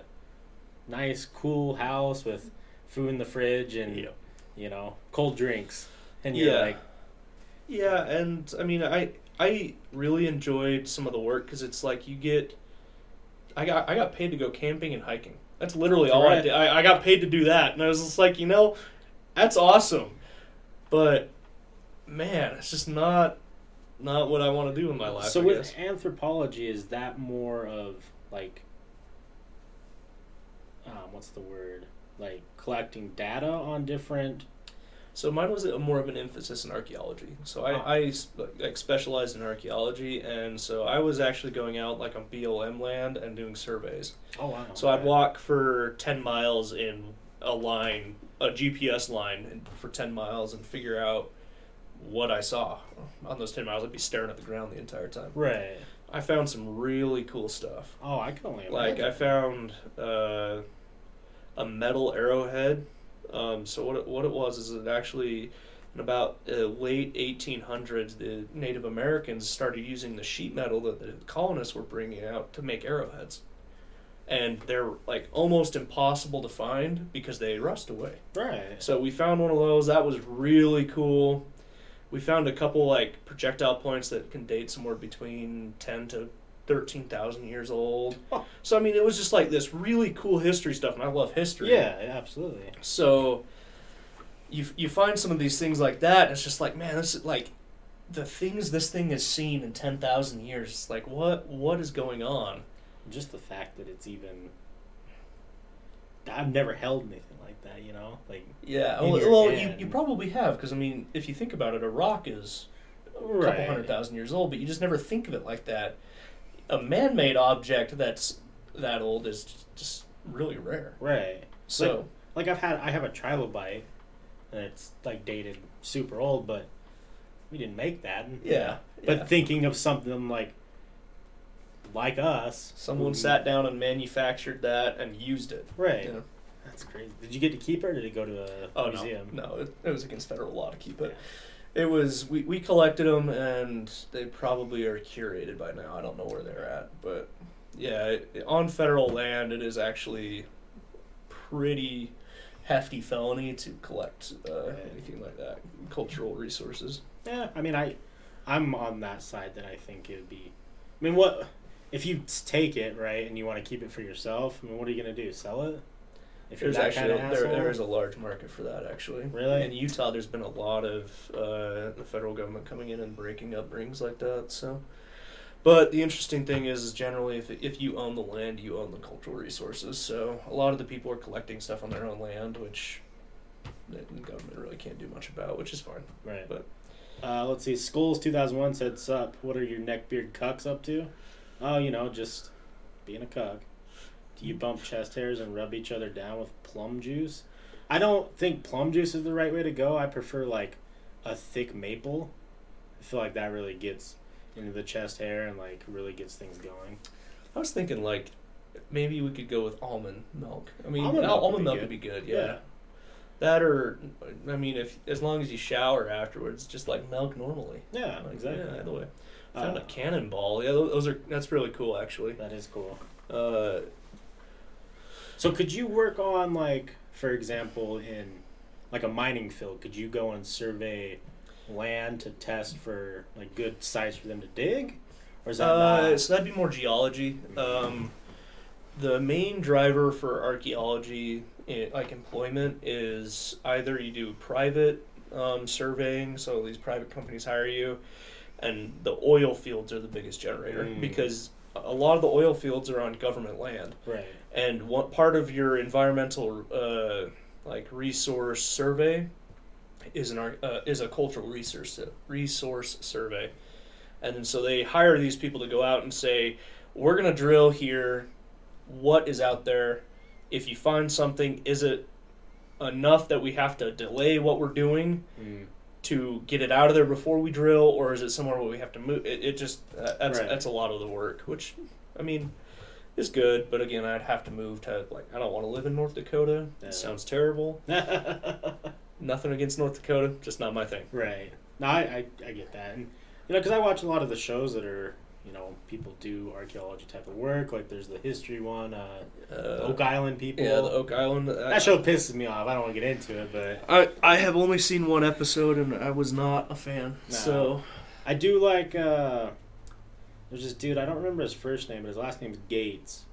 nice, cool house with food in the fridge and
Yeah.
you know cold drinks, and you're
Yeah.
like,
Yeah, and I mean, I I really enjoyed some of the work because it's like you get. I got I got paid to go camping and hiking. That's literally all I did. I, I got paid to do that, and I was just like, you know, that's awesome, but man, it's just not not what I want to do in my life.
so
I
with
guess.
anthropology, is that more of like, um, what's the word? Like collecting data on different.
So mine was a, more of an emphasis in archaeology. So I,
Ah.
I like specialized in archaeology, and so I was actually going out like on BLM land and doing surveys.
Oh wow!
So I'd walk for ten miles in a line, a GPS line, for ten miles, and figure out what I saw on those ten miles. I'd be staring at the ground the entire time.
Right.
I found some really cool stuff.
Oh, I can only imagine.
Like I found uh, a metal arrowhead. Um, so what it, what it was is it actually in about uh, late 1800s the Native Americans started using the sheet metal that the colonists were bringing out to make arrowheads, and they're like almost impossible to find because they rust away.
right.
So we found one of those. That was really cool. We found a couple like projectile points that can date somewhere between ten to thirteen thousand years old.
Huh.
So I mean, it was just like this really cool history stuff, and I love history.
Yeah, absolutely.
So you you find some of these things like that, and it's just like, man, this is like the things this thing has seen in ten thousand years. It's like, what what is going on?
Just the fact that it's even. I've never held anything like that, you know. Like
Yeah, well, well you, you probably have because I mean, if you think about it, a rock is a couple
Right.
hundred thousand years old, but you just never think of it like that. A man-made object that's that old is just, really rare.
right.
So
Like I've had, I have a trilobite, and it's like dated super old, but we didn't make that.
yeah,
But
yeah.
thinking of something like, like us,
someone
who-
sat down and manufactured that and used it.
Right.
you know.
That's crazy. Did you get to keep it, or did it go to a
Oh
museum?
no, no, it, it was against federal law to keep it. It was we, we collected them and they probably are curated by now. I don't know where they're at, but yeah, it, on federal land, it is actually pretty hefty felony to collect uh, anything like that, cultural resources.
Yeah, I mean, I, I'm on that side that I think it would be. I mean, what if you take it right and you want to keep it for yourself? I mean, what are you gonna do? Sell it? If you're
There's
that
actually
kind of
there, there is a large market for that actually.
Really?
In Utah, there's been a lot of uh, the federal government coming in and breaking up rings like that. So, but the interesting thing is, is generally if if you own the land, you own the cultural resources. So a lot of the people are collecting stuff on their own land, which the government really can't do much about, which is fine.
Right.
But-
uh, let's see. Schools 2001 said, "Sup? What are your neckbeard cucks up to?" Oh, you know, just being a cuck. Do you bump chest hairs and rub each other down with plum juice? I don't think plum juice is the right way to go. I prefer like a thick maple. I feel like that really gets into the chest hair and like really gets things going.
I was thinking like maybe we could go with almond milk. I mean,
Almond
almond
milk
milk,
would be
would be good.
Yeah.
Yeah. That or I mean, if as long as you shower afterwards, just like milk normally.
Yeah,
Like,
exactly.
Yeah, either way. Found
Uh,
a cannonball. Yeah, those are that's really cool actually.
that is cool.
Uh,
So could you work on like, for example, in like a mining field? Could you go and survey land to test for like good sites for them to dig, or is that
uh,
not?
so that'd be more geology. Um, the main driver for archaeology, like employment, is either you do private um, surveying, so these private companies hire you, and the oil fields are the biggest generator
Mm.
because a lot of the oil fields are on government land.
Right.
And one part of your environmental uh, like resource survey is an uh, is a cultural resource resource survey, and so they hire these people to go out and say, we're gonna drill here, what is out there? If you find something, is it enough that we have to delay what we're doing
Mm.
to get it out of there before we drill, or is it somewhere where we have to move? It, it just uh, that's
Right.
that's a lot of the work, which I mean is good, but again, I'd have to move to like I don't want to live in North Dakota.
Yeah.
It sounds terrible. Nothing against North Dakota, just not my thing.
right. No, I, I I get that, and you know, because I watch a lot of the shows that are you know people do archaeology type of work. Like there's the history one, uh,
Uh,
Oak Island people.
yeah, the Oak Island.
that show pisses me off. I don't want to get into it, but
I I have only seen one episode and I was not a fan.
No.
So
I do like. There's this dude. I don't remember his first name, but his last name is Gates,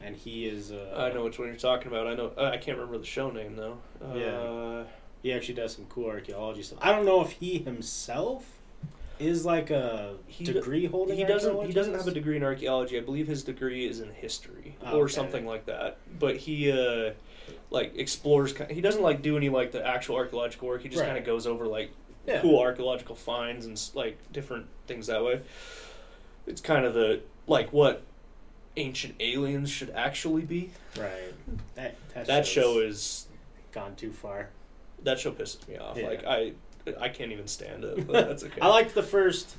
and he is. Uh,
I know which one you're talking about. I know uh, I can't remember the show name though. Uh,
He actually does some cool archaeology stuff. I don't know if he himself is like a
He
degree holding.
he doesn't. He doesn't have a degree in archaeology. I believe his degree is in history
Oh,
or
okay.
something like that. But he uh, like explores. He doesn't like do any like the actual archaeological work. He just
Right.
kind of goes over like
Yeah.
cool archaeological finds and like different things that way. It's kind of the like what ancient aliens should actually be.
Right. That that,
That show is
gone too far.
that show pisses me off.
Yeah.
Like I I can't even stand it. But that's okay.
I liked the first,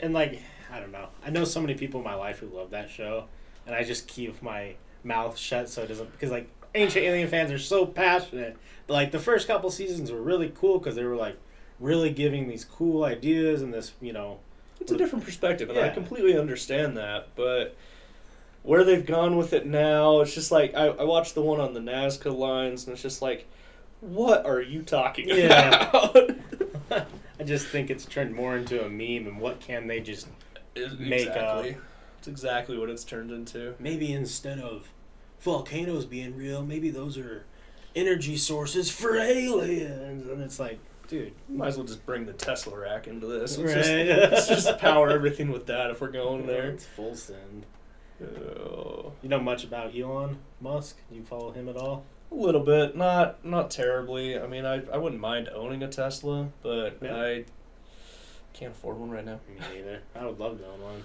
and like I don't know. I know so many people in my life who love that show, and I just keep my mouth shut so it doesn't because like ancient alien fans are so passionate. But like the first couple seasons were really cool because they were like really giving these cool ideas and this you know
It's a different perspective, and I completely understand that. But where they've gone with it now, it's just like I, I watched the one on the Nazca lines, and it's just like, what are you talking
Yeah.
about?
I just think it's turned more into a meme and what can they just
It-
Make
exactly. It's exactly what it's turned into.
maybe instead of volcanoes being real, maybe those are energy sources for aliens and it's like, dude,
Might as well just bring the Tesla rack into this. Let's,
Right.
just, let's just power everything with that if we're going there.
It's full send.
Oh.
You know much about Elon Musk? You follow him at all?
A little bit, not not terribly. I mean, I I wouldn't mind owning a Tesla, but
Yeah.
I can't afford one right now.
Me neither. I would love to own one.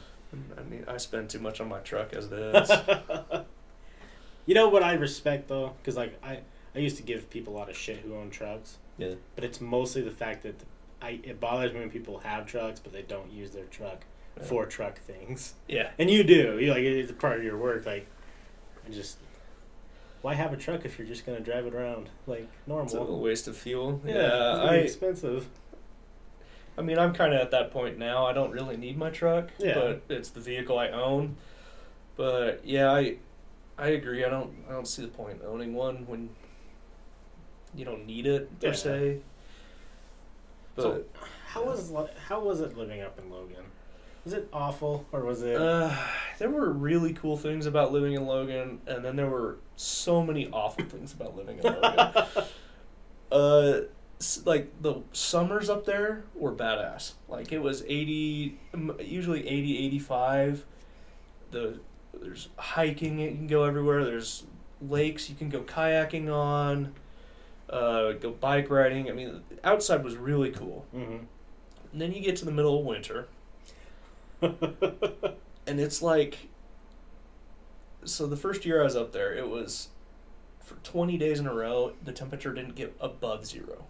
I mean, I spend too much on my truck as it is.
you know what I respect though, because like I I used to give people a lot of shit who own trucks,
yeah.
but it's mostly the fact that I it bothers me when people have trucks but they don't use their truck for truck things,
Yeah.
and you do. You like it's a part of your work. Like, I just why have a truck if you're just gonna drive it around like normal?
It's a waste of fuel.
Yeah,
Yeah. I
expensive.
I mean, I'm kind of at that point now. I don't really need my truck,
Yeah.
but it's the vehicle I own. But yeah, I I agree. I don't I don't see the point in owning one when you don't need it per
Yeah.
se. But
So- How was how was it living up in Logan? Was it awful or was it?
Uh, there were really cool things about living in Logan, and then there were so many awful things about living in Logan. uh, like the summers up there were badass. Like it was 80, usually 80, 85. The there's hiking you can go everywhere. There's lakes you can go kayaking on. Uh, go bike riding. I mean, outside was really cool.
hmm
And then you get to the middle of winter, and it's like so the first year I was up there, it was for 20 days in a row, the temperature didn't get above zero.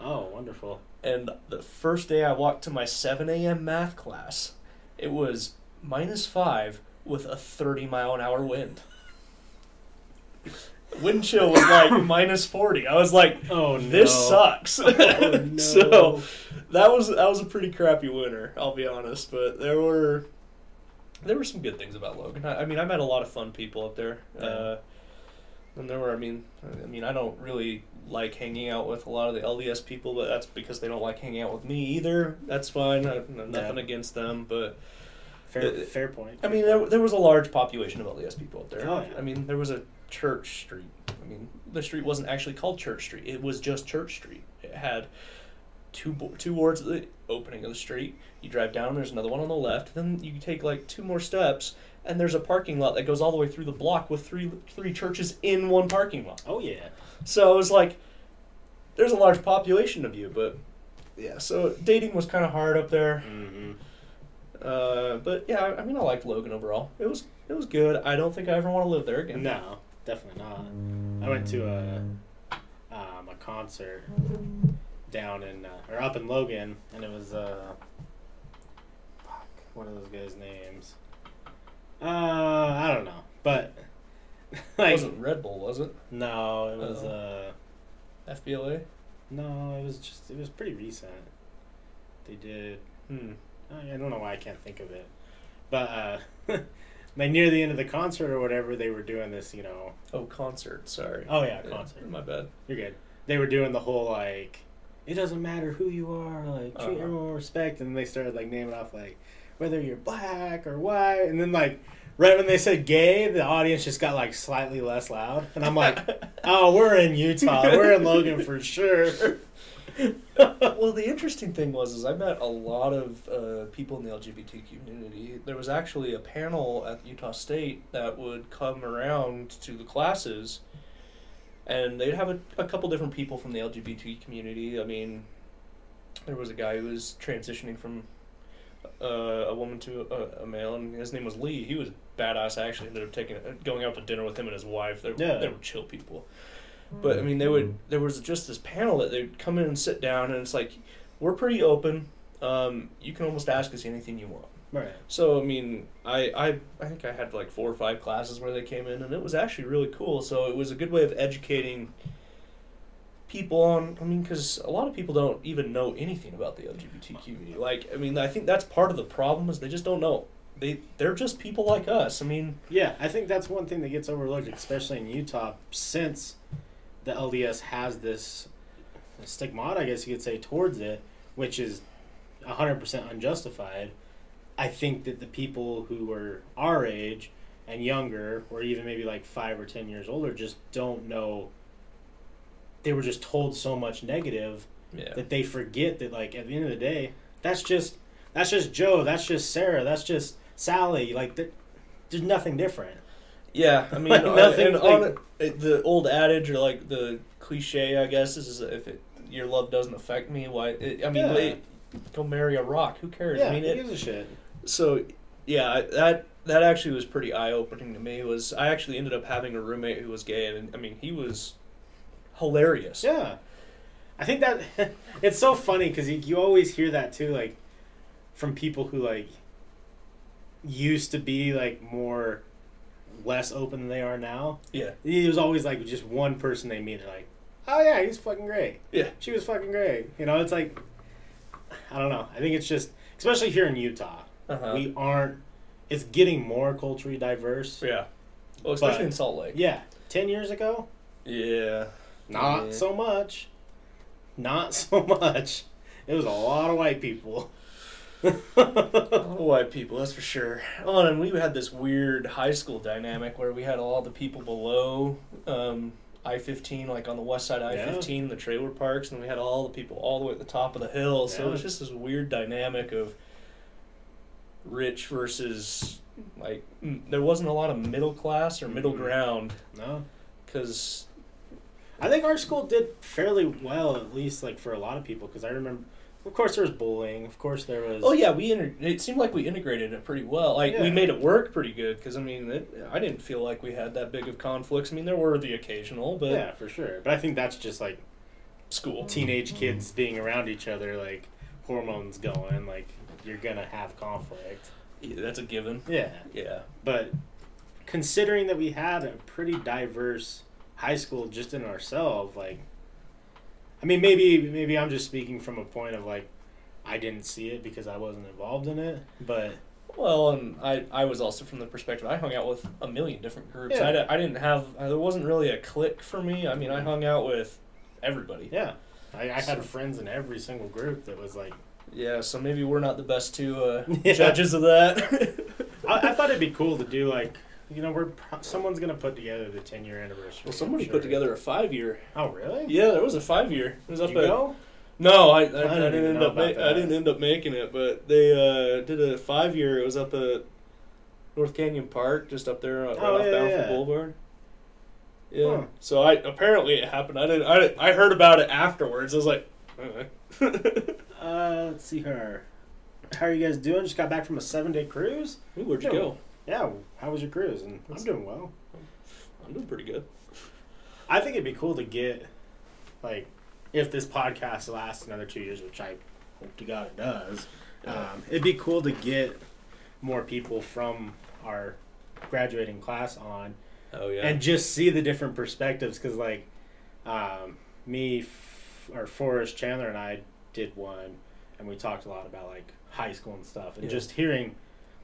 oh, wonderful.
And the first day I walked to my 7 a.m. math class, it was minus five with a 30 mile an hour wind. Wind chill was like minus 40. I was like,
Oh no.
this sucks.
Oh, no.
so that was that was a pretty crappy winter, I'll be honest. But there were there were some good things about Logan. I, I mean, I met a lot of fun people up there.
Yeah.
Uh, and there were, I mean, I mean, I don't really like hanging out with a lot of the LDS people, but that's because they don't like hanging out with me either. That's fine. I, nothing
Yeah.
against them, but
fair,
uh,
fair point.
I mean, there, there was a large population of LDS people up there.
Oh, yeah.
I mean, there was a church street. I mean, the street wasn't actually called Church Street. It was just Church Street. It had two bo- two wards at the opening of the street. You drive down. There's another one on the left. Then you take like two more steps, and there's a parking lot that goes all the way through the block with three three churches in one parking lot.
oh yeah.
So it was like, there's a large population of you, but yeah. So dating was kind of hard up there.
hmm
Uh, but yeah, I- I mean, I liked Logan overall. It was it was good. I don't think I ever want to live there again.
No, definitely not. I went to a um, a concert down in uh, or up in Logan, and it was uh, fuck, what are those guys' names? Uh, I don't know, but
It wasn't Red Bull, was it?
no, it was
Oh.
uh,
FBLA.
no, it was just it was pretty recent. They did
Hmm.
I I don't know why I can't think of it, but uh, like near the end of the concert or whatever, they were doing this, you know.
Oh, concert. Sorry.
Oh yeah, concert.
My bad.
You're good. They were doing the whole like, it doesn't matter who you are, like treat
Uh-huh.
everyone with respect, and they started like naming off like whether you're black or white, and then like right when they said gay, the audience just got like slightly less loud, and I'm like, oh, we're in Utah, we're in Logan for sure.
well, the interesting thing was, is I met a lot of uh, people in the LGBT community. There was actually a panel at Utah State that would come around to the classes, and they'd have a, a couple different people from the LGBT community. I mean, there was a guy who was transitioning from uh, a woman to a, a male, and his name was Lee. He was badass. I actually ended up taking going out to dinner with him and his wife. They,
Yeah.
they were chill people. But I mean, they would. There was just this panel that they'd come in and sit down, and it's like, we're pretty open. Um, you can almost ask us anything you want.
Right.
So I mean, I, I I think I had like four or five classes where they came in, and it was actually really cool. So it was a good way of educating people on. I mean, because a lot of people don't even know anything about the LGBT community. Like, I mean, I think that's part of the problem is they just don't know. They they're just people like us. I mean,
Yeah, I think that's one thing that gets overlooked, especially in Utah, since the LDS has this stigmata, I guess you could say, towards it, which is 100% unjustified. I think that the people who were our age and younger, or even maybe like five or 10 years older, just don't know. They were just told so much negative
yeah.
that they forget that, like, at the end of the day, that's just. That's just Joe. That's just Sarah. That's just Sally. Like, there's nothing different.
Yeah, I mean,
Like, nothing,
and
like-
on it, the old adage or like the cliche, I guess, is if it, your love doesn't affect me, why? It, I mean,
Yeah.
wait, go marry a rock. Who cares?
Yeah,
I mean,
who gives a shit?
so yeah, that that actually was pretty eye opening to me. Was I actually ended up having a roommate who was gay, and I mean, he was hilarious.
Yeah, I think that it's so funny because you, you always hear that too, like from people who like used to be like more less open than they are now.
Yeah,
It was always like just one person they meet, they're like, "Oh yeah, he's fucking great.
yeah,
She was fucking great." You know, it's like I don't know. I think it's just especially here in Utah,
uh-huh.
we aren't. It's getting more culturally diverse.
yeah. Well, especially
But-
in Salt Lake.
Yeah, ten years ago,
Yeah,
Not
Yeah.
so much. Not so much. It was a lot of white people.
A lot of white people, that's for sure. Oh, and we had this weird high school dynamic where we had all the people below um, I fifteen, like on the west side of I fifteen, the trailer parks, and we had all the people all the way at the top of the hill. So it was just this weird dynamic of rich versus like mm, there wasn't a lot of middle class or middle
Mhm.
ground
no.
because
I think our school did fairly well, at least like for a lot of people, because I remember, of course, there was bullying. Of course, there was.
Oh yeah, we inter- it seemed like we integrated it pretty well. Like we made it work pretty good because I mean, it, I didn't feel like we had that big of conflicts. I mean, there were the occasional, but
yeah, for sure. But I think that's just like
school.
teenage kids being around each other, like hormones going. Like you're gonna have conflict.
Yeah, that's a given.
Yeah,
Yeah.
but considering that we had a pretty diverse high school just in ourselves, like, I mean, maybe maybe I'm just speaking from a point of like. I didn't see it because I wasn't involved in it, but
Well, and I, I was also from the perspective I hung out with a million different groups.
Yeah.
I, didn't have there wasn't really a clique for me. I mean, I hung out with everybody.
Yeah, I, I had friends in every single group that was like.
Yeah, so maybe we're not the best two uh,
Yeah.
judges of that.
I, I thought it'd be cool to do like, you know, we're pro- someone's gonna put together the ten year anniversary.
well, somebody
I'm
put together a five year.
Oh really?
Yeah, there was a five year. It was
Did
up
you
at
go?
No, I, I, I,
didn't
didn't end up. Ma- I didn't end up making it, but they uh, did a five year. It was up at North Canyon Park, just up there uh, right
Oh,
off
yeah,
Bountiful
yeah.
Boulevard. Yeah.
Huh.
So I apparently it happened. I didn't. I, I heard about it afterwards. I was like, okay.
Uh, let's see her. How are you guys doing? Just got back from a seven day cruise.
Ooh, where'd you
Yeah.
go?
Yeah, how was your cruise? And I'm doing well.
I'm doing pretty good.
I think it'd be cool to get, like, if this podcast lasts another two years, which I hope to God it does. Um, it'd be cool to get more people from our graduating class on
Oh yeah.
and just see the different perspectives because like um, me f- or forrest chandler and i did one and we talked a lot about like high school and stuff and
Yeah.
just hearing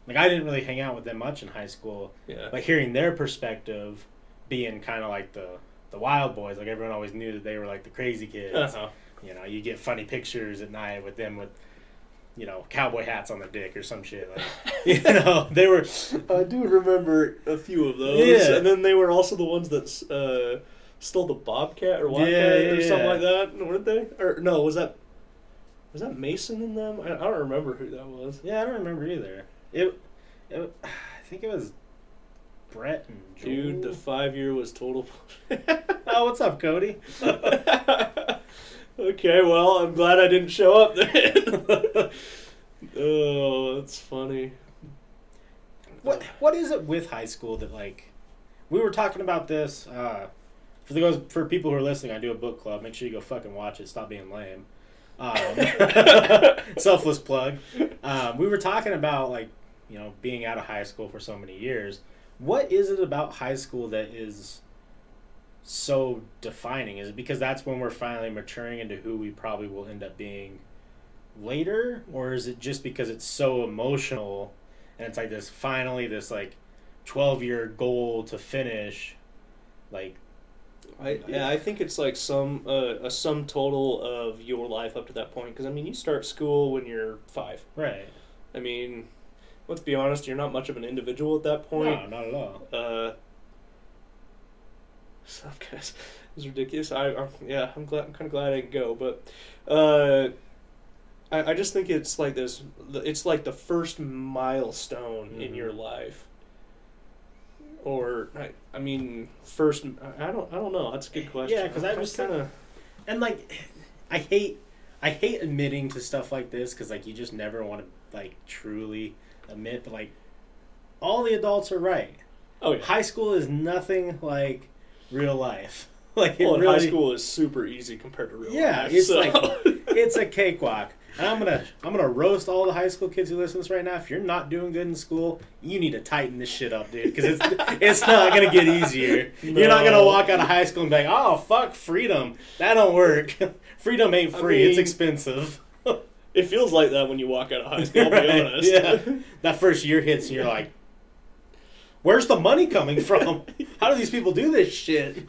like i didn't really hang out with them much in high school
yeah.
but hearing their perspective being kind of like the the wild boys like everyone always knew that they were like the crazy kids
Uh-huh.
you know you get funny pictures at night with them with you know cowboy hats on their dick or some shit like you know they were
I do remember a few of those.
Yeah.
And then they were also the ones that uh, stole the Bobcat or Wildcat
Yeah, yeah,
or something
yeah.
like that, weren't they? Or no, was that was that Mason in them? I, I don't remember who that was.
Yeah, I don't remember either. It, it I think it was Brett and Joel.
Dude, the five year was total.
oh, what's up, Cody?
okay, well, I'm glad I didn't show up then. oh, that's funny.
What What is it with high school that like? We were talking about this. Uh, for the guys, for people who are listening, I do a book club. Make sure you go fucking watch it. Stop being lame. Um, selfless plug. Um, we were talking about like you know being out of high school for so many years. What is it about high school that is so defining? Is it because that's when we're finally maturing into who we probably will end up being later, or is it just because it's so emotional and it's like this finally this like twelve year goal to finish, like
I yeah, I think it's like some uh, a sum total of your life up to that point. Because I mean, you start school when you're five.
right?
I mean, let's be honest, you're not much of an individual at that point.
No, not at all.
Uh, guys. It's ridiculous. I, I yeah, I'm glad. I'm kind of glad I didn't go, but uh, I, I just think it's like this. It's like the first milestone in
Mhm.
your life. Or I, I mean, first. I I don't. I don't know. That's a good question.
Yeah, because I was
kind of.
And like, I hate, I hate admitting to stuff like this because like you just never want to like truly admit, but like, all the adults are right.
Oh yeah.
High school is nothing like real life. Like
Well,
really,
high school is super easy compared to real
Yeah,
life.
Yeah, it's
so-
like- it's a cakewalk. And I'm gonna I'm gonna roast all the high school kids who listen to this right now. If you're not doing good in school, you need to tighten this shit up, dude. Because it's it's not gonna get easier. You're not gonna walk out of high school and be like, oh fuck freedom. That don't work. freedom ain't
I
free. it's expensive.
It feels like that when you walk out of high school. I'll be
Right,
honest.
yeah. That first year hits and you're like, where's the money coming from? How do these people do this shit?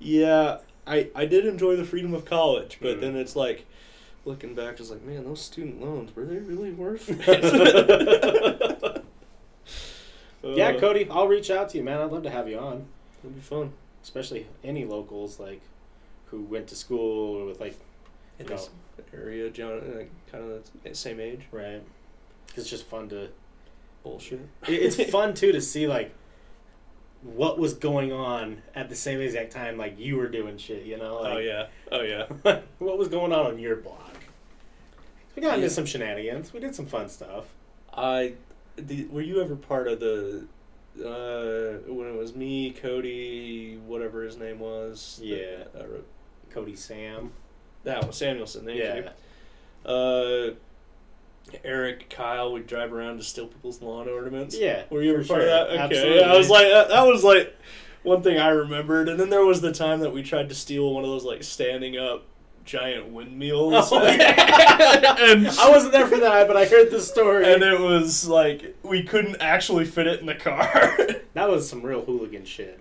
Yeah, I I did enjoy the freedom of college, but
Mhm.
then it's like looking back, just like, man, those student loans were they really worth it?
yeah,
Uh,
Cody, I'll reach out to you, man. I'd love to have you on,
It'd be fun.
especially any locals like who went to school with like
In
No.
Area, John, like, kind of the same age.
right. It's just fun to.
Bullshit.
it- It's fun too to see like what was going on at the same exact time like you were doing shit. You know. Like,
oh yeah. Oh yeah.
what was going on on your block? We got into
Yeah.
some shenanigans. We did some fun stuff.
I, the, were you ever part of the, uh, when it was me, Cody, whatever his name was?
Yeah.
Uh,
Cody, Sam.
That was Samuelson. Thank
yeah.
you. Uh, Eric, Kyle, would drive around to steal people's lawn ornaments.
Yeah.
Were you ever part
sure.
of that? Okay.
Absolutely.
I was like, that, that was like one thing I remembered. And then there was the time that we tried to steal one of those like standing up giant windmills.
Oh, yeah.
and
I wasn't there for that, but I heard the story.
and it was like we couldn't actually fit it in the car.
that was some real hooligan shit.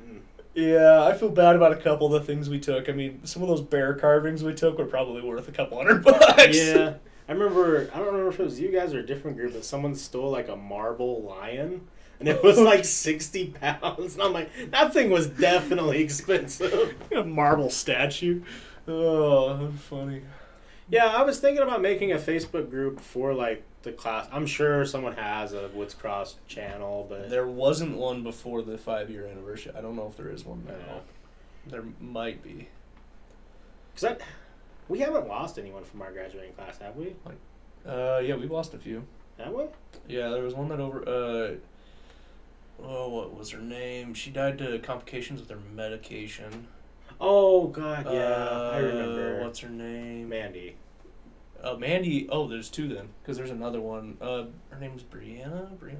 Yeah, I feel bad about a couple of the things we took. I mean, some of those bear carvings we took were probably worth a couple hundred bucks.
Yeah. I remember, I don't remember if it was you guys or a different group, but someone stole like a marble lion. And it was like 60 pounds. And I'm like, that thing was definitely expensive.
a marble statue. Oh, funny.
Yeah, I was thinking about making a Facebook group for like the class. I'm sure someone has a Woods Cross channel, but
There wasn't one before the five year anniversary. I don't know if there is one now.
Yeah.
There might be.
Cause I, we haven't lost anyone from our graduating class, have we?
Like, Uh, yeah, we've lost a few.
Have we?
Yeah, there was one that over. Uh, oh, what was her name? She died to complications with her medication.
Oh God, yeah,
Uh,
I remember.
What's her name?
Mandy?
Uh, Mandy. Oh, there's two then, because there's another one. Uh, her name's Brianna. Brianna.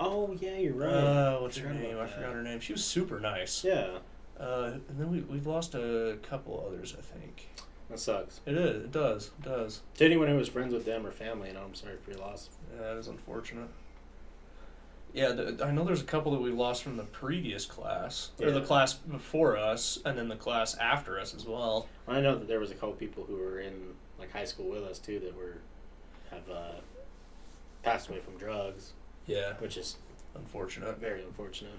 Oh yeah, you're right.
Uh, what's her name? I forgot her name. She was super nice.
yeah,
Uh, and then we we've lost a couple others. I think
that sucks.
it is. It does. It does.
To anyone who was friends with them or family, and I'm sorry for your loss.
Yeah, that is unfortunate. Yeah, I know there's a couple that we lost from the previous class, or the class before us, and then the class after us as well.
I know that there was a couple people who were in like high school with us too that were have uh, passed away from drugs,
Yeah,
which is
unfortunate.
very unfortunate.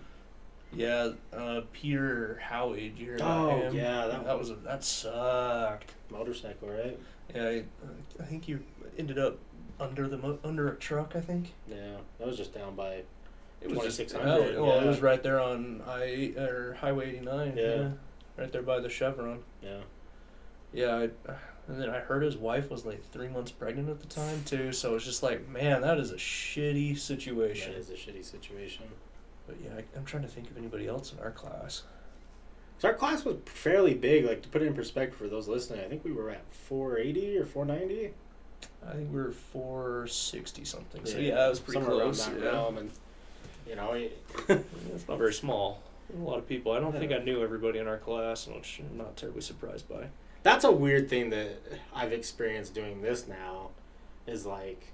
Yeah, uh, Peter Howie, did you hear
Oh,
about him?
yeah, that-
that was a, that sucked.
Motorcycle, right?
Yeah, I, I think you ended up under the mo- under a truck. I think
Yeah, that was just down by.
It was just
2600,
well, it was right there on I or Highway 89.
Yeah.
right there by the Chevron.
Yeah,
Yeah, I, and then I heard his wife was like three months pregnant at the time too. So it's just like, man, that is a shitty situation.
that is a shitty situation.
But yeah, I, I'm trying to think of anybody else in our class.
So our class was fairly big. Like to put it in perspective for those listening, I think we were at 480 or 490.
I think we were 460 something. So yeah, that was pretty
somewhere
close.
around that
yeah.
realm, and you know, it-
It's not very small. A lot of people. I don't think I knew everybody in our class, which I'm not terribly surprised by.
that's a weird thing that I've experienced doing this now. Is like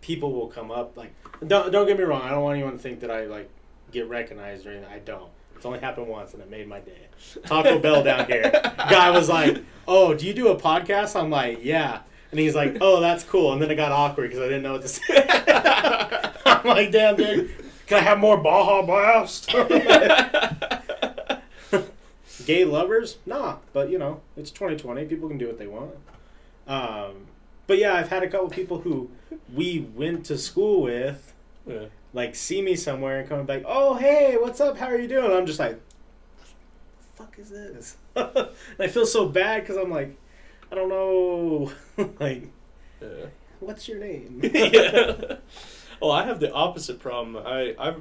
people will come up like don't don't get me wrong. I don't want anyone to think that I like get recognized or anything. I don't. It's only happened once, and it made my day. Taco Bell down here. Guy was like, "Oh, do you do a podcast?" I'm like, "Yeah." And he's like, "Oh, that's cool." And then it got awkward because I didn't know what to say. I'm like, "Damn, dude, can I have more Baja Blast?" Gay lovers? Nah, but you know, it's 2020. People can do what they want. Um, but yeah, I've had a couple people who we went to school with,
Yeah.
like, see me somewhere and come back. Oh, hey, what's up? How are you doing? I'm just like, the fuck is this? and I feel so bad because I'm like, I don't know, like,
Yeah.
what's your name?
yeah. Well, I have the opposite problem. I I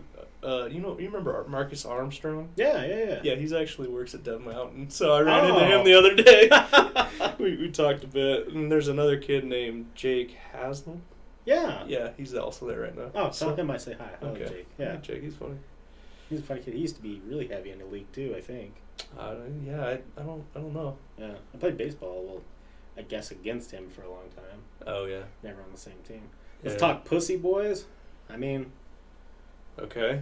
uh, you know you remember Marcus Armstrong?
yeah, yeah, yeah.
Yeah, he's actually works at DevMountain. So I ran into
Oh.
him the other day. we we talked a bit, and there's another kid named Jake Haslam.
yeah.
Yeah, he's also there right now.
Oh, tell
So-
him I say hi. Hello,
Okay.
Jake. Yeah,
Jake, he's funny.
he's a funny kid. He used to be really heavy in the league too. I think.
Uh, yeah, I, I don't I don't know.
Yeah, I played baseball. Well, I guess against him for a long time.
Oh yeah.
Never on the same team. Let's
Yeah.
talk pussy boys. I mean,
Okay.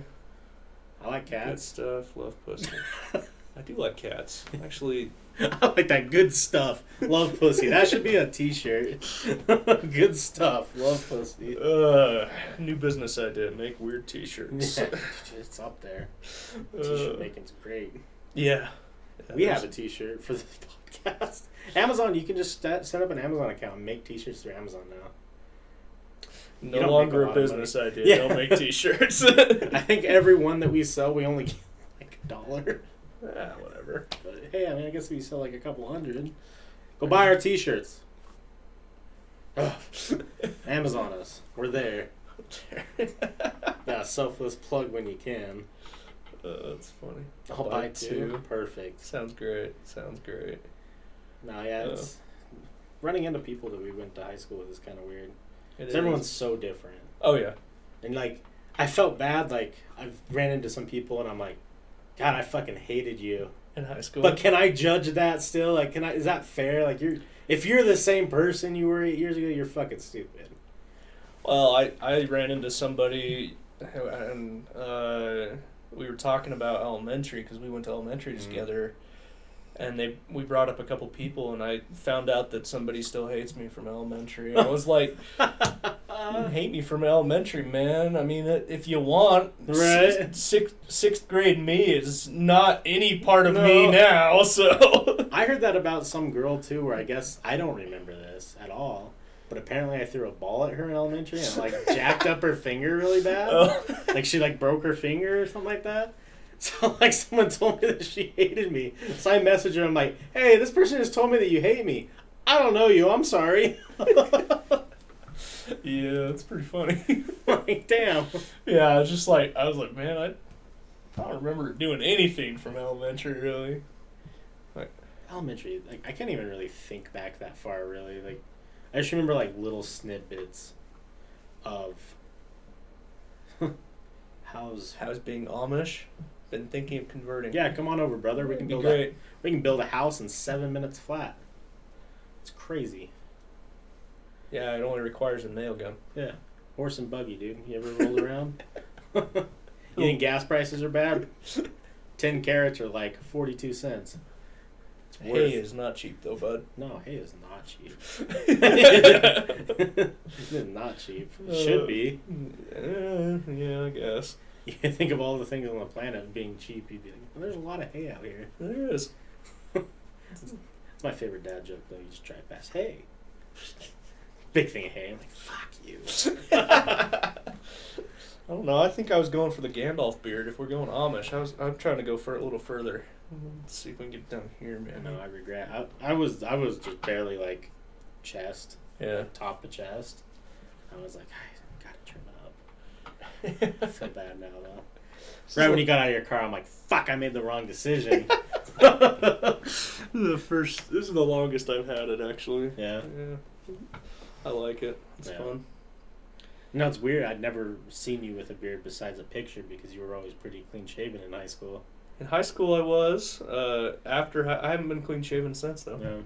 I like cats.
Good stuff. Love pussy. I do like cats. Actually,
I like that good stuff. Love pussy. That should be a T-shirt. good stuff. Love pussy.
uh, new business idea: make weird T-shirts.
Yeah, it's up there.
Uh,
T-shirt making's great.
yeah.
We have a T-shirt for this podcast. Amazon, you can just set, set up an Amazon account and make T-shirts through Amazon now.
No longer
a
a
lot of
business idea.
Yeah.
Don't make T-shirts.
I think every one that we sell, we only get like a dollar.
ah, whatever.
But hey, I mean, I guess we sell like a couple hundred. Go buy our T-shirts. Ugh. Amazon us. We're there. Yeah, selfless plug when you can.
Uh, that's funny.
I'll
Buy
buy two.
two.
Perfect.
Sounds great. Sounds great.
No, yeah,
Uh.
it's running into people that we went to high school with is kind of weird.
It
'Cause
is.
everyone's so different,
Oh yeah.
and like I felt bad. Like I've ran into some people, and I'm like, God, I fucking hated you.
In high school.
But can I judge that still? Like, can I? Is that fair? Like, you're if you're the same person you were eight years ago, you're fucking stupid.
Well, I, I ran into somebody, and uh, we were talking about elementary because we went to elementary
Mhm.
together, and they we brought up a couple people, and I found out that somebody still hates me from elementary. I was like, "You hate me from elementary, man. I mean, if you want,
Right.
Sixth, sixth, sixth grade me is not any part of me now. So
I heard that about some girl too, where I guess I don't remember this at all. But apparently, I threw a ball at her in elementary and like jacked up her finger really bad.
Oh.
Like she like broke her finger or something like that. So like someone told me that she hated me. So I messaged her. I'm like, hey, this person just told me that you hate me. I don't know you. I'm sorry.
yeah, that's pretty funny.
like damn.
Yeah, I was just like, I was like, man, I, I don't remember doing anything from elementary really.
Like Elementary, like I can't even really think back that far. Really, like I just remember like little snippets of how's
How's being Amish? Been thinking of converting.
yeah. Come on over, brother. We can build a,
great.
we can build a house in seven minutes flat. It's crazy.
Yeah, it only requires a nail gun.
Yeah, horse and buggy, dude. You ever rolled around? you think gas prices are bad? Ten carrots are like forty-two cents. It's worth.
Hay is not cheap though, bud.
No, hay is not cheap. it is not cheap. It should be.
Uh, yeah, I guess
You think of all the things on the planet being cheap, you'd be like, well, there's a lot of hay out here.
there is.
It's my favorite dad joke, though. You just drive past hay. Big thing of hay. I'm like, fuck you.
I don't know. I think I was going for the Gandalf beard. If we're going Amish, I was. I'm trying to go for it a little further. Let's see if we can get down here, man.
No, I regret. I, I was I was just barely like chest,
Yeah.
top of chest. I was like, feel bad now though. Right when you got out of your car, I'm like, fuck, I made the wrong decision.
This is the first. This is the longest I've had it actually.
yeah.
Yeah. I like it. It's
Yeah.
fun.
No, it's weird. I'd never seen you with a beard besides a picture because you were always pretty clean shaven in high school.
In high school, I was. Uh, after hi- I haven't been clean shaven since though.
Yeah.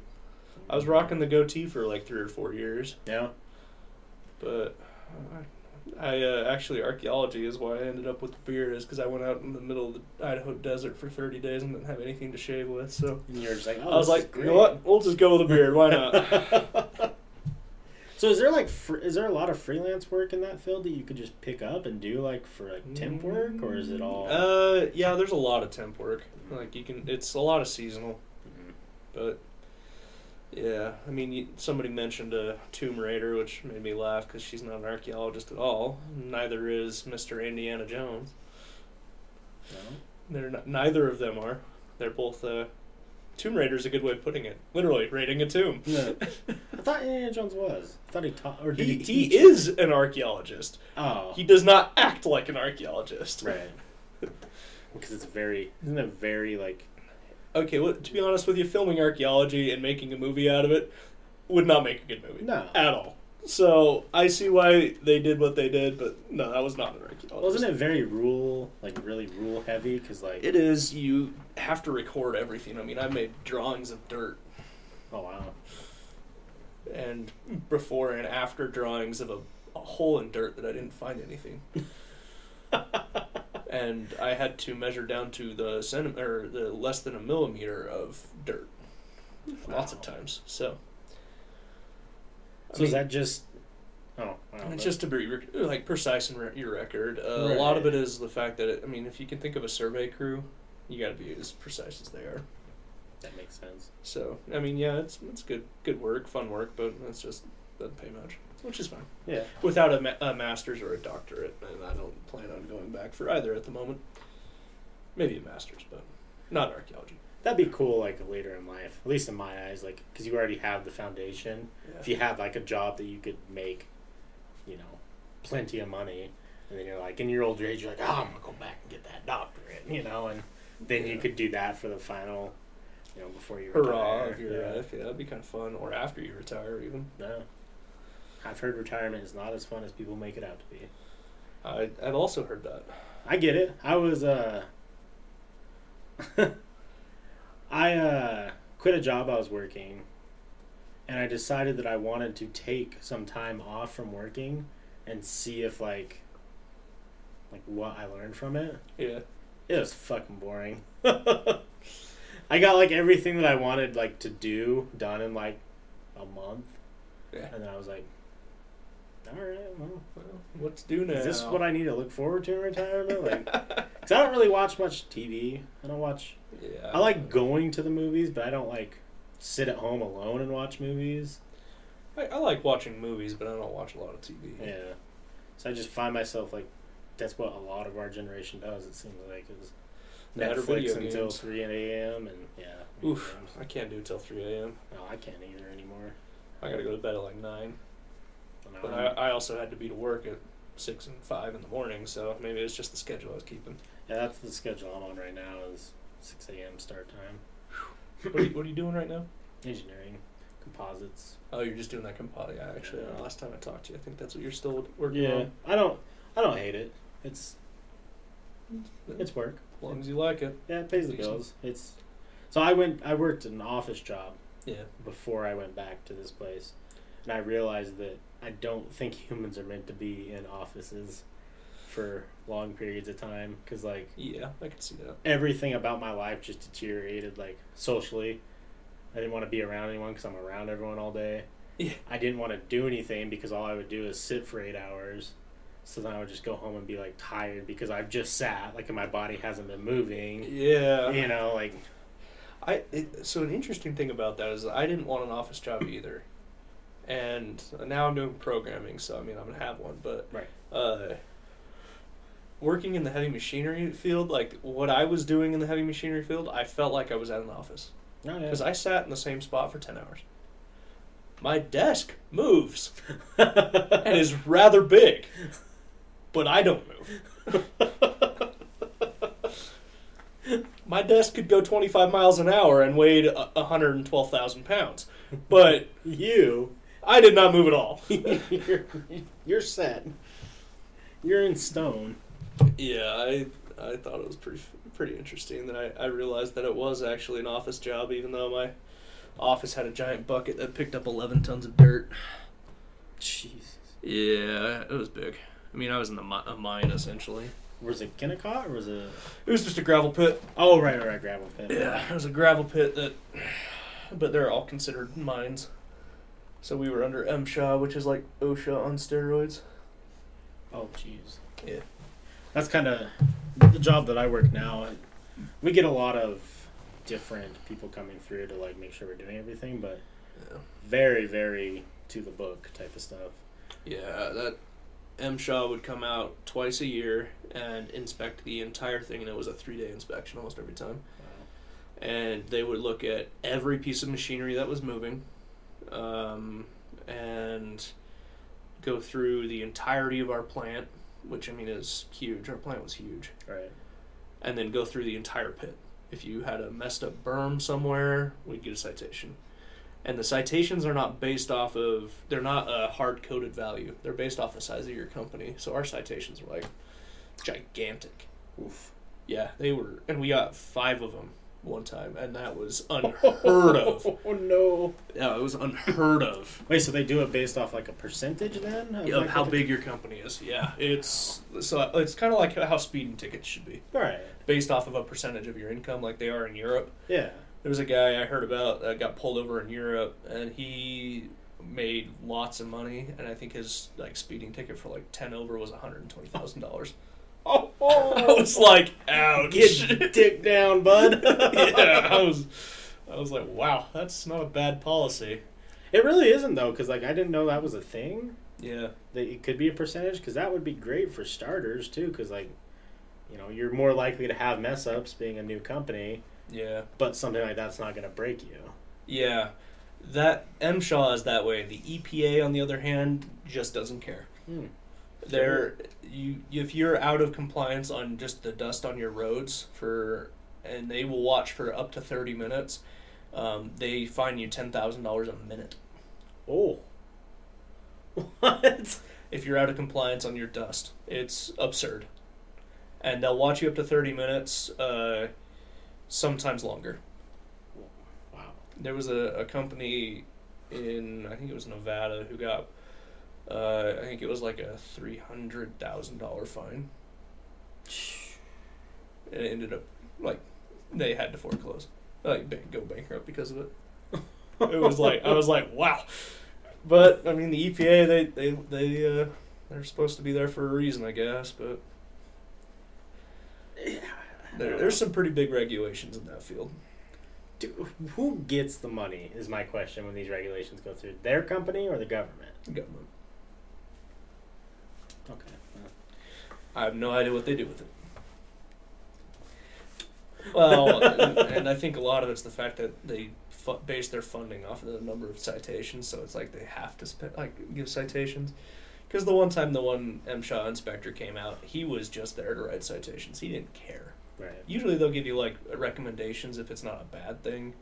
I was rocking the goatee for like three or four years,
Yeah.
but I uh, actually archaeology is why I ended up with the beard is because I went out in the middle of the Idaho desert for thirty days and didn't have anything to shave with. So
And you're just like, oh,
I was like, you know what? We'll just go with a beard. Why not?
so is there like fr- is there a lot of freelance work in that field that you could just pick up and do like for like temp work or is it all?
Uh, yeah, there's a lot of temp work. Like you can, it's a lot of seasonal,
Mhm.
but yeah, I mean, somebody mentioned a Tomb Raider, which made me laugh because she's not an archaeologist at all. Neither is Mr. Indiana Jones.
No?
They're not, neither of them are. They're both. Uh, tomb Raider is a good way of putting it. Literally, raiding a tomb.
No. I thought Indiana Jones was. I thought he taught or did
he,
he?
he is an archaeologist.
Oh,
He does not act like an archaeologist.
right. Because it's very isn't it very like
Okay, well, to be honest with you, filming archaeology and making a movie out of it would not make a good movie.
no.
At all. So I see why they did what they did, but no, that was not an archaeologist.
Wasn't it very rule like really rule heavy? Because like
It is. You have to record everything. I mean, I made drawings of dirt
oh wow
and before and after drawings of a, a hole in dirt that I didn't find anything. and I had to measure down to the centi- or the less than a millimeter of dirt, lots of times. So, I
So is that just? Oh, wow,
it's just to be rec- like precise in re- your record. Uh, A lot of it is the fact that it, I mean, if you can think of a survey crew, you got to be as precise as they are.
that makes sense.
So, I mean, yeah, it's it's good good work, fun work, but it's just doesn't pay much, which is fine.
Yeah.
Without a, ma- a master's or a doctorate, and I don't plan on going back for either at the moment. Maybe a master's, but not archaeology.
That'd be cool, like later in life, at least in my eyes, like because you already have the foundation. If you have like a job that you could make, you know, plenty of money, and then you're like in your older age, you're like, oh, I'm gonna go back and get that doctorate, you know, and then you could do that for the final, you know, before you
Hurrah
retire.
your
yeah.
life. Yeah, that'd be kind of fun. Or after you retire, even.
No. I've heard retirement is not as fun as people make it out to be.
I, I've also heard that.
I get it. I was uh I uh quit a job I was working and I decided that I wanted to take some time off from working and see if like like what I learned from it.
Yeah.
It was fucking boring. I got like everything that I wanted like to do done in like a month
Yeah.
and then I was like all right, well,
Well, what's due now?
is this what I need to look forward to in retirement? Like, cause I don't really watch much TV. I don't watch.
Yeah.
I like going to the movies, but I don't like sit at home alone and watch movies.
I, I like watching movies, but I don't watch a lot of TV.
Yeah. So I just find myself like, that's what a lot of our generation does. It seems like is
That or video
Netflix until
games.
three a.m. and yeah.
Oof.
games.
I can't do it till 3 a.m.
No, I can't either anymore.
I gotta go to bed at like 9.
And
But I, I also had to be to work at 6 and 5 in the morning, so maybe it's just the schedule I was keeping.
yeah, that's the schedule I'm on right now. Is six a.m. start time.
What are you, what are you doing right now?
Engineering, composites.
Oh, you're just doing that composite. Yeah, actually, uh, last time I talked to you, I think that's what you're still working
Yeah,
on.
I don't. I don't hate it. It's it's work.
As long as you like it.
Yeah, it pays the bills. It's so I went. I worked an office job
Yeah.
before I went back to this place, and I realized that I don't think humans are meant to be in offices for long periods of time because like
Yeah, I can see that.
everything about my life just deteriorated like socially. I didn't want to be around anyone because I'm around everyone all day.
Yeah.
I didn't want to do anything because all I would do is sit for eight hours. So then I would just go home and be like tired because I've just sat, like, and my body hasn't been moving.
Yeah.
You know, like,
I it, so an interesting thing about that is I didn't want an office job either, and now I'm doing programming, so I mean I'm gonna have one. But
Right.
uh, working in the heavy machinery field, like what I was doing in the heavy machinery field, I felt like I was at an office
oh, yeah.
because I sat in the same spot for ten hours. My desk moves and is rather big, but I don't move. My desk could go 25 miles an hour and weighed 112,000 pounds, but
you,
I did not move at all.
you're, you're set. You're in stone.
Yeah, I I thought it was pretty pretty interesting that I, I realized that it was actually an office job, even though my office had a giant bucket that picked up 11 tons of dirt.
Jesus.
Yeah, it was big. I mean, I was in the mi- a mine essentially.
Was it Kennecott or was it?
It was just a gravel pit.
Oh, right, right, right, gravel pit.
Yeah, it was a gravel pit that, but they're all considered mines. So we were under MSHA, which is like OSHA on steroids.
Oh, jeez.
Yeah.
That's kind of the job that I work now. We get a lot of different people coming through to like make sure we're doing everything, but
Yeah.
very, very to the book type of stuff.
Yeah, that MSHA would come out twice a year and inspect the entire thing, and it was a three day inspection almost every time.
Wow.
And they would look at every piece of machinery that was moving, um, and go through the entirety of our plant, which I mean is huge. Our plant was huge.
Right.
and then go through the entire pit. If you had a messed up berm somewhere, we'd get a citation. And the citations are not based off of, they're not a hard coded value. They're based off the size of your company. So our citations were like gigantic.
Oof.
Yeah, they were, and we got five of them one time, and that was unheard of.
Oh no!
Yeah, it was unheard of.
Wait, so they do it based off like a percentage then?
Of
like,
how
what the-
big your company is. Yeah, it's so it's kind of like how speeding tickets should be,
Right.
based off of a percentage of your income, like they are in Europe.
Yeah.
There was a guy I heard about that got pulled over in Europe, and he made lots of money, and I think his like speeding ticket for like ten over was one hundred and twenty thousand dollars.
Oh,
I was like, ouch.
get your dick down, bud.
yeah, I was, I was like, wow, that's not a bad policy.
It really isn't though, because like I didn't know that was a thing.
Yeah,
That it could be a percentage, because that would be great for starters too. Because like, you know, you're more likely to have mess ups being a new company,
yeah,
but something like that's not going to break you.
yeah. That MSHA is that way. The EPA, on the other hand, just doesn't care.
Hmm.
They're you if you're out of compliance on just the dust on your roads for, and they will watch for up to thirty minutes. Um, they fine you ten thousand dollars a minute
Oh. What?
if you're out of compliance on your dust. It's absurd, and they'll watch you up to thirty minutes, uh, sometimes longer.
Wow.
There was a, a company in I think it was Nevada who got uh, I think it was like a three hundred thousand dollar fine. And it ended up like they had to foreclose, like go bankrupt because of it. It was like I was like wow, but I mean the EPA they they they uh, they're supposed to be there for a reason I guess, but there, there's some pretty big regulations in that field.
Dude, who gets the money? Is my question when these regulations go through their company or the government?
Government.
Okay.
I have no idea what they do with it. Well, and, and I think a lot of it's the fact that they fu- base their funding off of the number of citations, so it's like they have to spend, like give citations. Because the one time the one MSHA inspector came out, he was just there to write citations. He didn't care.
Right.
Usually they'll give you like recommendations if it's not a bad thing,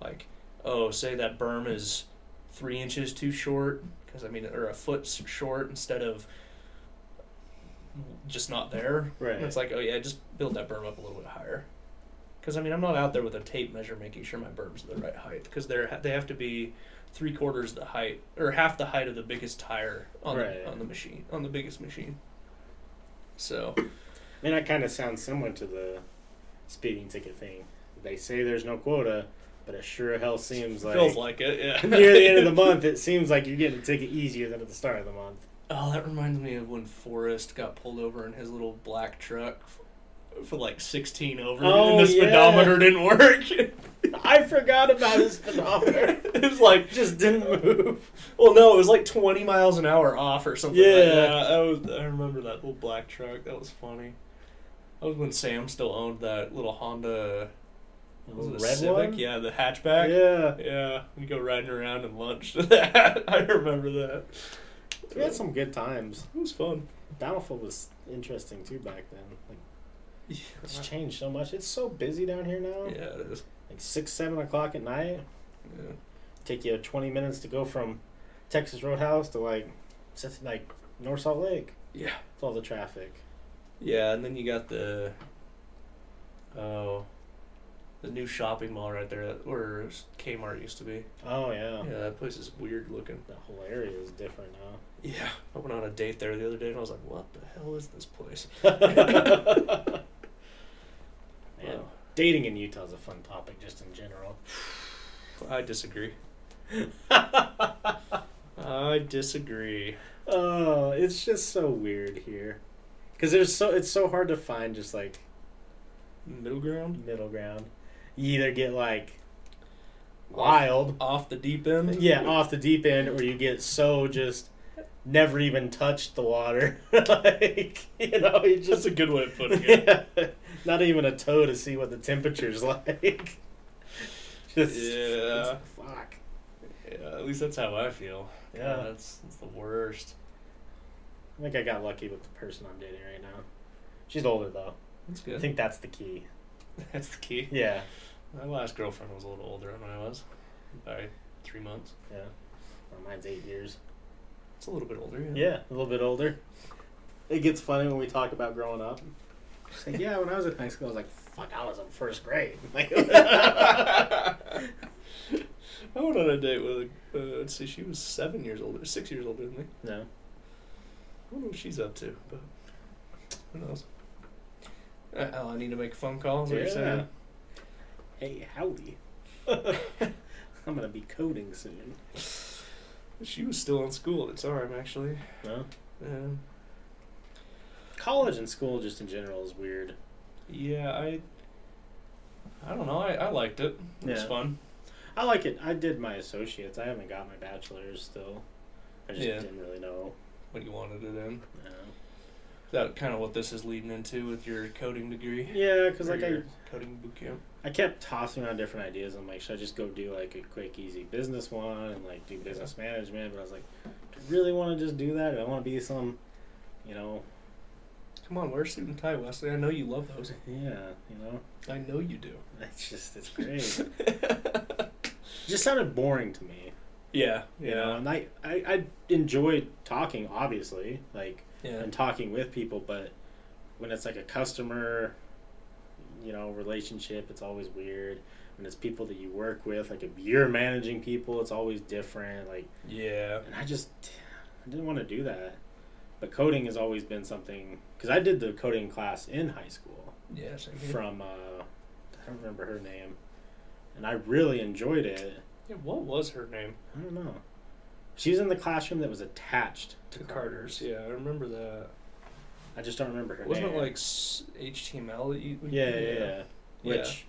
like oh, say that berm is three inches too short, because I mean, or a foot short instead of just not there.
Right.
And it's like, oh yeah, just build that berm up a little bit higher. Because I mean, I'm not out there with a tape measure making sure my berm's the right height. Because they're they have to be three quarters the height or half the height of the biggest tire on
Right.
the, on the machine on the biggest machine. So
I mean, that kind of sounds similar to the speeding ticket thing. They say there's no quota, but it sure hell seems like,
feels like it, yeah.
near the end of the month, it seems like you're getting a ticket easier than at the start of the month.
Oh, that reminds me of when Forrest got pulled over in his little black truck f- for like 16 over,
Oh,
and the
yeah.
speedometer didn't work.
I forgot about his speedometer.
it was like,
Just didn't move.
well, no, it was like 20 miles an hour off or something. like
Yeah.
that. I was. I remember that little black truck. That was funny. That was when Sam still owned that little Honda. Was it a
red
Civic?
one?
Yeah, the hatchback.
Yeah.
Yeah, we go riding around and lunch to that. I remember that.
We had some good times.
It was fun.
Battlefield was interesting too back then. Like
Yeah,
it's changed so much. It's so busy down here now.
Yeah, it is.
Like six, seven o'clock at night.
Yeah.
Take you twenty minutes to go from Texas Roadhouse to like, like North Salt Lake.
Yeah.
With all the traffic.
Yeah, and then you got the oh, the new shopping mall right there where Kmart used to be.
Oh yeah.
Yeah, that place is weird looking.
That whole area is different
Yeah, I went on a date there the other day and I was like, "What the hell is this place?"
Man,
Wow.
dating in Utah is a fun topic just in general.
I disagree. I disagree.
Oh, it's just so weird here. Cause there's so it's so hard to find just like
Middle ground,
middle ground. You either get like wild,
off the deep end.
yeah, off the deep end, or you get so just never even touched the water. like you know,
That's
just
a good way of putting it.
yeah, not even a toe to see what the temperature's like. just
Yeah.
fuck.
Yeah, at least that's how I feel.
Yeah.
God, that's that's the worst.
I think I got lucky with the person I'm dating right now. She's older though.
That's good.
I think that's the key.
that's the key.
Yeah,
My last girlfriend was a little older than I was, by three months.
yeah. Well, mine's eight years.
It's a little bit older. Yeah.
Yeah, a little bit older. It gets funny when we talk about growing up. She's like, yeah, when I was in high school, I was like, fuck, I was in first grade. Like,
I went on a date with, a, uh, let's see, she was seven years older, six years older than me.
no.
I don't know what she's up to, but who knows? Uh, oh, I need to make a phone call. Is what you're saying?
Hey, howdy. I'm gonna be coding soon.
She was still in school at the time, actually.
No.
Um,
College and school, just in general, is weird.
yeah, I. I don't know. I, I liked it. It was
Yeah.
fun.
I like it. I did my associates. I haven't got my bachelor's still. I just
Yeah.
didn't really know.
What you wanted it in.
No.
That kind of what this is leading into with your coding degree?
Yeah, because like I,
coding bootcamp.
I kept tossing around different ideas. I'm like, should I just go do like a quick, easy business one and like do business management? But I was like, do I really want to just do that? Do I want to be some, you know,
Come on, wear a suit and tie, Wesley. I know you love those.
yeah, you know,
I know you do.
it's just it's great. it just sounded boring to me.
Yeah,
You know, and I, I I enjoy talking, obviously, like
yeah.
and talking with people, but when it's like a customer, you know, relationship, it's always weird. When it's people that you work with, like if you're managing people, it's always different. Like,
Yeah.
and I just I didn't want to do that. But coding has always been something because I did the coding class in high school
Yeah,
from uh, I don't remember her name, and I really enjoyed it.
Yeah, what was her name?
I don't know. She was in the classroom that was attached to
To Carter's. Yeah, I remember that.
I just don't remember her name.
Wasn't it like HTML that you?
yeah, yeah, yeah.
Yeah.
Which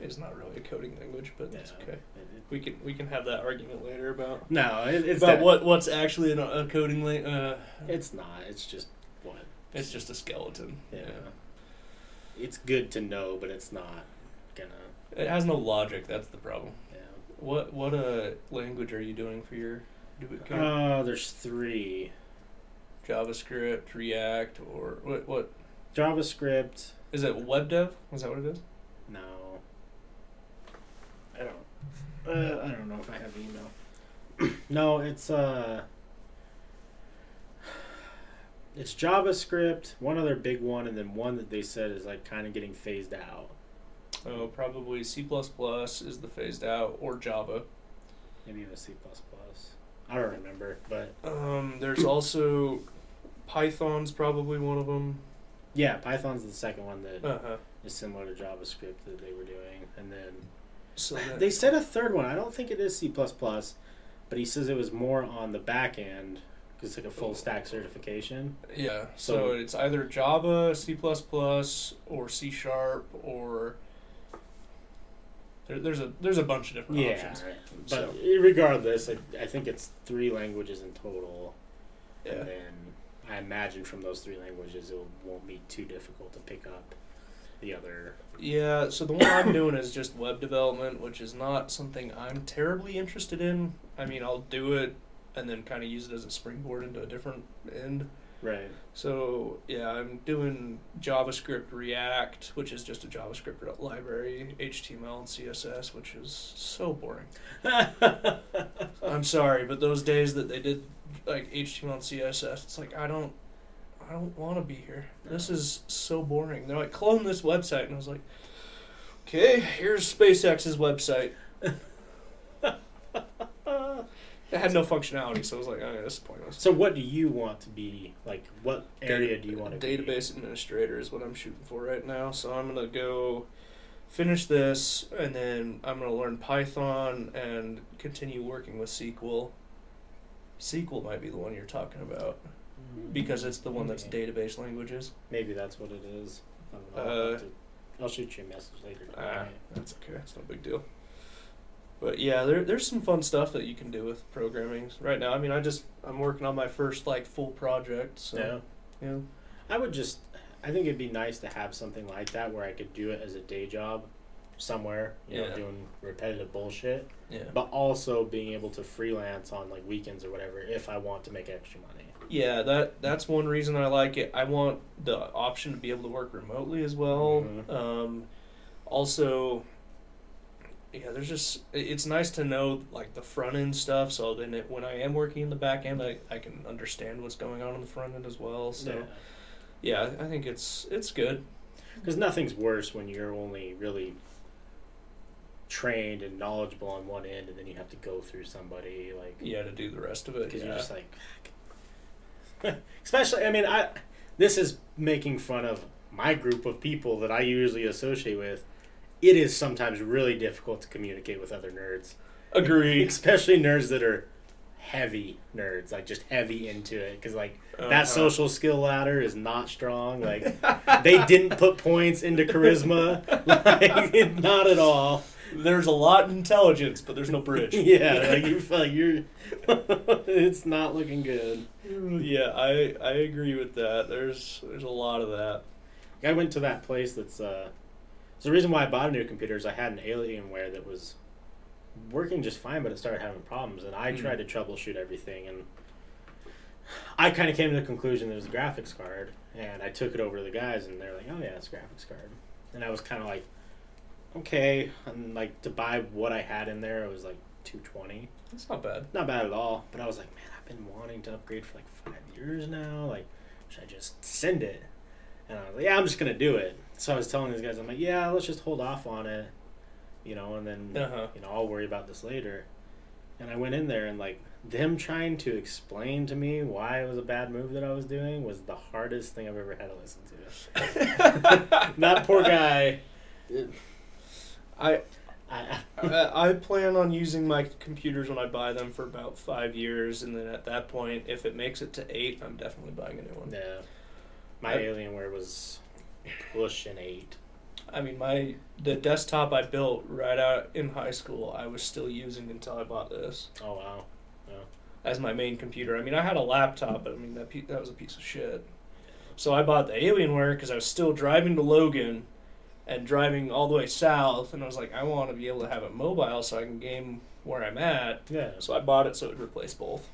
is not really a coding language, but that's
Yeah.
okay. We can we can have that argument later about
no, it, it's
about
that-
what what's actually a coding language. Uh,
It's not. It's just what.
it's just a skeleton.
Yeah. It's good to know, but it's not gonna.
It has no logic. That's the problem. What what uh language are you doing for your boot camp?
Uh, there's three.
JavaScript, React, or what? What
JavaScript.
is it? Web dev? Is that what it is?
No. I don't. Uh, I don't know if I have email. no, it's uh. It's JavaScript, one other big one, and then one that they said is like kind of getting phased out.
Oh, probably C is the phased out, or Java.
Maybe even C I don't remember, but
Um, there's also Python's probably one of them.
yeah, Python's the second one that is
Uh huh.
similar to JavaScript that they were doing, and then
So
they said a third one. I don't think it is C but he says it was more on the back end because it's like a full stack certification.
yeah.
So-
So, it's either Java, C or C sharp, or there, there's a there's a bunch of different
Yeah,
options.
but
So-
regardless, I, I think it's three languages in total,
Yeah.
and then I imagine from those three languages it won't be too difficult to pick up the other.
Yeah, so the one I'm doing is just web development, which is not something I'm terribly interested in. I mean, I'll do it and then kind of use it as a springboard into a different end.
Right.
So, yeah, I'm doing JavaScript React, which is just a JavaScript library, HTML and CSS, which is so boring. I'm sorry, but those days that they did like HTML and CSS, it's like I don't I don't want to be here. This is so boring. They're like clone this website and I was like Okay, here's SpaceX's website. It had no functionality, so I was like, oh, this is pointless.
so, what do you want to be like? What area do you want to be?
database administrator is what I'm shooting for right now. So I'm gonna go finish this, and then I'm gonna learn Python and continue working with SQL. SQL might be the one you're talking about because it's the one that's database languages.
Maybe that's what it is. I don't know. I'll,
Uh,
shoot you a message later.
Ah, that's okay. It's no big deal. But yeah, there, there's some fun stuff that you can do with programming right now. I mean, I just I'm working on my first like full project. So
yeah.
yeah.
I would just. I think it'd be nice to have something like that where I could do it as a day job, somewhere. You know,
Yeah.
doing repetitive bullshit,
Yeah.
but also being able to freelance on like weekends or whatever if I want to make extra money.
Yeah, that that's one reason I like it. I want the option to be able to work remotely as well.
Mhm.
Um, also, yeah, there's just it's nice to know like the front end stuff. So then it, when I am working in the back end, I, I can understand what's going on in the front end as well. So
Yeah.
yeah, I think it's it's good.
because nothing's worse when you're only really trained and knowledgeable on one end, and then you have to go through somebody like
Yeah, to do the rest of it.
because
Yeah.
you're just like, especially. I mean, I this is making fun of my group of people that I usually associate with. It is sometimes really difficult to communicate with other nerds,
Agreed.
especially nerds that are heavy nerds, like just heavy into it. Because like
Uh-huh.
that social skill ladder is not strong. Like they didn't put points into charisma, like not at all.
There's a lot in intelligence, but there's no bridge.
Yeah, like you feel like you're. it's not looking good.
yeah, I I agree with that. There's there's a lot of that.
I went to that place that's uh so the reason why I bought a new computer is I had an Alienware that was working just fine but it started having problems and I
Hmm.
tried to troubleshoot everything and I kind of came to the conclusion that it was a graphics card and I took it over to the guys and they're like, "Oh yeah, it's a graphics card." And I was kind of like, "Okay." And like to buy what I had in there, it was like 220.
That's not bad.
Not bad at all, but I was like, "Man, I've been wanting to upgrade for like 5 years now. Like, should I just send it?" And I was like, yeah, I'm just gonna do it. So I was telling these guys, I'm like, yeah, let's just hold off on it, you know, and then
Uh-huh.
you know I'll worry about this later. And I went in there and like them trying to explain to me why it was a bad move that I was doing was the hardest thing I've ever had to listen to. that poor guy.
I
I,
I I plan on using my computers when I buy them for about five years, and then at that point, if it makes it to eight, I'm definitely buying a new one.
yeah, my
I-
Alienware was pushing eight.
I mean, my the desktop I built right out in high school, I was still using until I bought this
Oh wow.
as my main computer. I mean, I had a laptop, but I mean that pe- that was a piece of shit. So I bought the Alienware because I was still driving to Logan and driving all the way south, and I was like, I want to be able to have it mobile so I can game where I'm at.
Yeah.
So I bought it so it would replace both.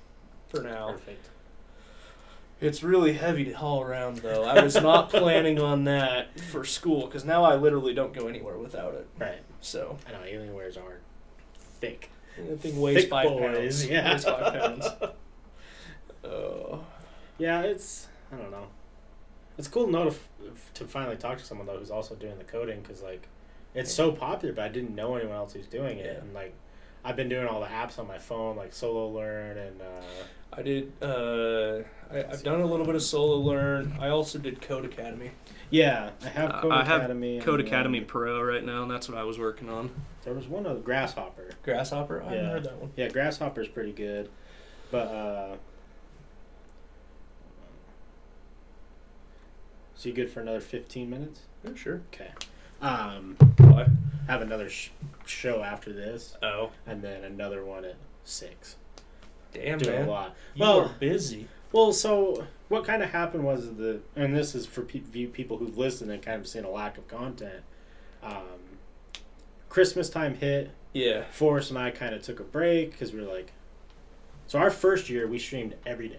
For now,
Perfect.
It's really heavy to haul around though. I was not planning on that for school because now I literally don't go anywhere without it.
Right.
So
I know Alienwares are thick.
that thing weighs
Thick
five
boys,
pounds.
yeah.
Weighs five pounds. Oh.
Yeah, it's I don't know. It's cool to know to, to finally talk to someone though who's also doing the coding because like it's so popular, but I didn't know anyone else who's doing it,
Yeah.
and like I've been doing all the apps on my phone like Solo Learn and uh,
I did. Uh, I, I've done a little bit of solo learn. I also did Codecademy.
yeah, I have
Uh,
Code
I have
Academy.
Code
and,
Academy
um,
Pro right now, and that's what I was working on.
there was one of Grasshopper.
Grasshopper. I
Yeah.
heard that one.
Yeah, Grasshopper's pretty good, but uh, so you good for another fifteen minutes?
Yeah, sure.
Okay. Um,
Why?
have another sh- show after this,
Oh,
and then another one at six.
damn
Do
man.
a lot.
You
Well-
are busy.
Well, so what kind of happened was the, and this is for pe- people who've listened and kind of seen a lack of content. Um, Christmas time hit.
Yeah.
Forrest and I kind of took a break because we were like, so our first year we streamed every day,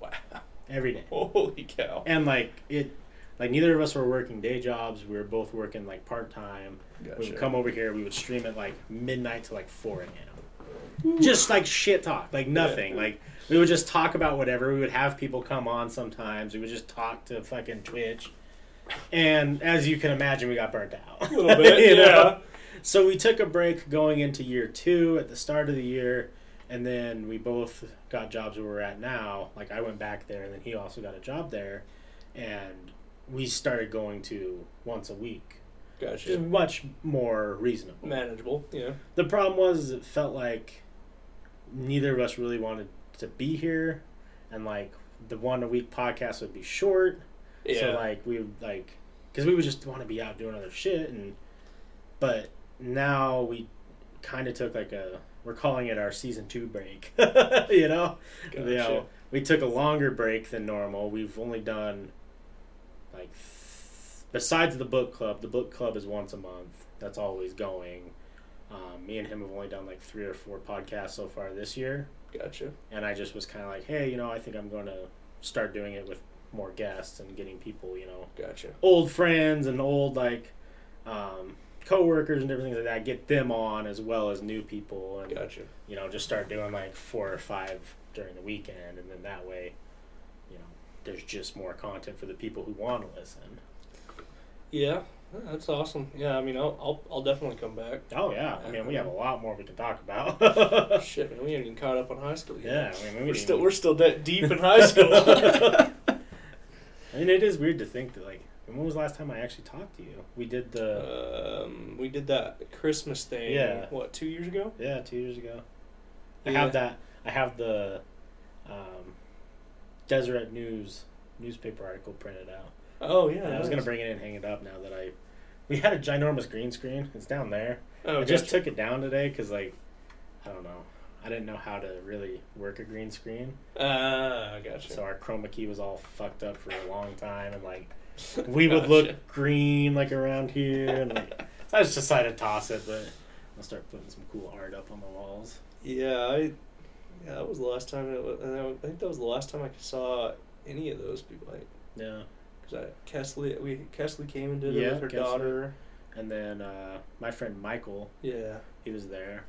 Wow.
every day,
Holy cow.
and like it, like neither of us were working day jobs. We were both working like part time. We would come over here. We would stream at like midnight to like four a.m. Just like shit talk, like nothing.
Yeah.
Like we would just talk about whatever. We would have people come on sometimes. We would just talk to fucking Twitch. And as you can imagine, we got burnt out.
A little bit,
You know?
yeah.
So we took a break going into year two at the start of the year, and then we both got jobs where we're at now. Like I went back there, and then he also got a job there, and we started going to once a week, which is much more reasonable.
Manageable. Yeah.
The problem was it felt like neither of us really wanted to be here, and like the one a week podcast would be short.
Yeah.
So like we would like because we would just want to be out doing other shit, and but now we kind of took like a we're calling it our season two break. you know,
Gotcha.
you know, we took a longer break than normal. We've only done like besides the book club. The book club is once a month. That's always going. Um, me and him have only done like three or four podcasts so far this year,
Gotcha.
and I just was kind of like, hey, you know, I think I'm going to start doing it with more guests and getting people, you know,
Gotcha.
old friends and old like um, coworkers and everything like that. Get them on as well as new people, and
Gotcha.
you know, just start doing like four or five during the weekend, and then that way, there's just more content for the people who want to listen.
Yeah, that's awesome. Yeah, I mean, I'll I'll, I'll definitely come back.
Oh yeah, I mean we have a lot more we can talk about.
Shit, man, we haven't even caught up on high school yet.
yeah, I mean we
we're
didn't
still we're still de- deep in high school.
I mean it is weird to think that like when was the last time I actually talked to you? We did the
um, we did that Christmas thing.
Yeah.
What two years ago?
yeah two years ago. I
Yeah.
have that. I have the um, Deseret News newspaper article printed out.
Oh yeah.
I was gonna bring it in and hang it up now that I. We had a ginormous green screen. It's down there.
Oh,
I just took it down today because like, I don't know. I didn't know how to really work a green screen,
Ah, gotcha.
so our chroma key was all fucked up for a long time, and like we would look green like around here, and like I just decided to toss it, but I'll start putting some cool art up on the walls.
Yeah, I. Yeah, that was the last time. It was, and I think that was the last time I saw any of those people. Like,
Yeah,
cause I Kesley, we Kesley came and did
Yeah,
it with her
Kesley.
daughter.
and then uh, my friend Michael,
Yeah,
he was there.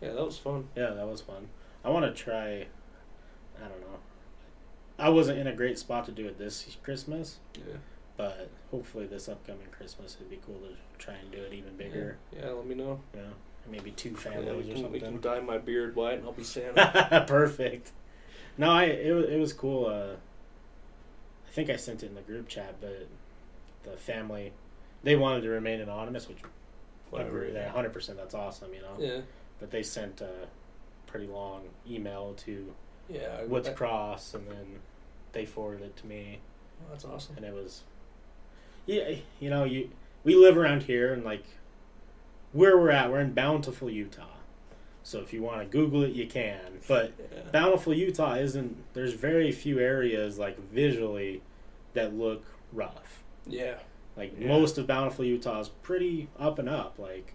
yeah, that was fun.
Yeah, that was fun. I want to try. I don't know. I wasn't in a great spot to do it this Christmas,
Yeah,
but hopefully this upcoming Christmas it'd be cool to try and do it even bigger.
Yeah, let me know.
Yeah, maybe two
Yeah,
families
we,
or
can, we can
something.
dye my beard white, and I'll be Santa.
Perfect. No, I it was it was cool. Uh, I think I sent it in the group chat, but the family they wanted to remain anonymous, which
Whatever, yeah.
hundred percent. That's awesome, you know.
yeah,
But they sent a pretty long email to
yeah. I-
Woods
I-
Cross, and then they forwarded it to me,
That's awesome.
and it was, yeah, you know, you we live around here, and like where we're at, we're in Bountiful, Utah. So if you want to Google it, you can. But
Yeah.
Bountiful, Utah isn't. There's very few areas like visually that look rough.
yeah,
Like
Yeah.
most of Bountiful, Utah is pretty up and up. Like,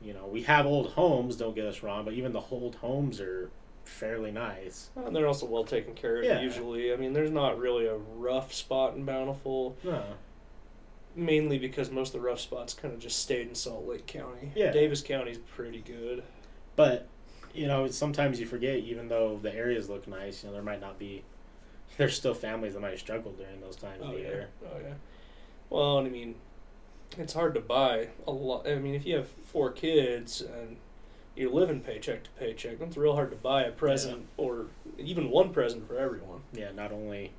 you know, we have old homes. Don't get us wrong, but even the old homes are fairly nice.
and they're also well taken care of.
Yeah.
Usually, I mean, there's not really a rough spot in Bountiful.
No.
Mainly because most of the rough spots kind of just stayed in Salt Lake County.
Yeah.
Davis County's pretty good.
But you know, sometimes you forget. Even though the areas look nice, you know, there might not be. There's still families that might struggle during those times
Oh
of the
yeah.
year.
Oh yeah. Well, I mean, it's hard to buy a lot. I mean, if you have four kids and you're living paycheck to paycheck, it's real hard to buy a present or even one present for everyone.
Yeah, not only,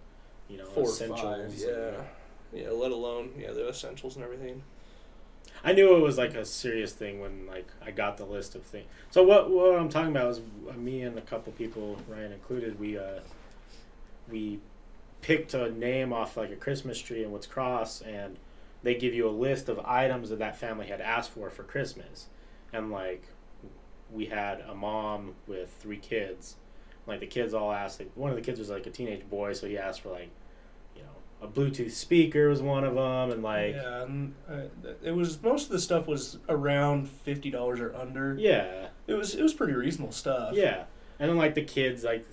you know,
Four
essentials.
five.
and-
Yeah. Let alone yeah the essentials and everything.
I knew it was like a serious thing when like I got the list of things. So what what I'm talking about is uh, me and a couple people, Ryan included, we uh we picked a name off like a Christmas tree in Woods Cross, and they give you a list of items that that family had asked for for Christmas, and like we had a mom with three kids. Like the kids all asked. Like, one of the kids was like a teenage boy, so he asked for like, a Bluetooth speaker was one of them, and like
yeah, and uh, th- it was most of the stuff was around fifty dollars or under.
yeah.
It was it was pretty reasonable stuff.
Yeah, and then like the kids, like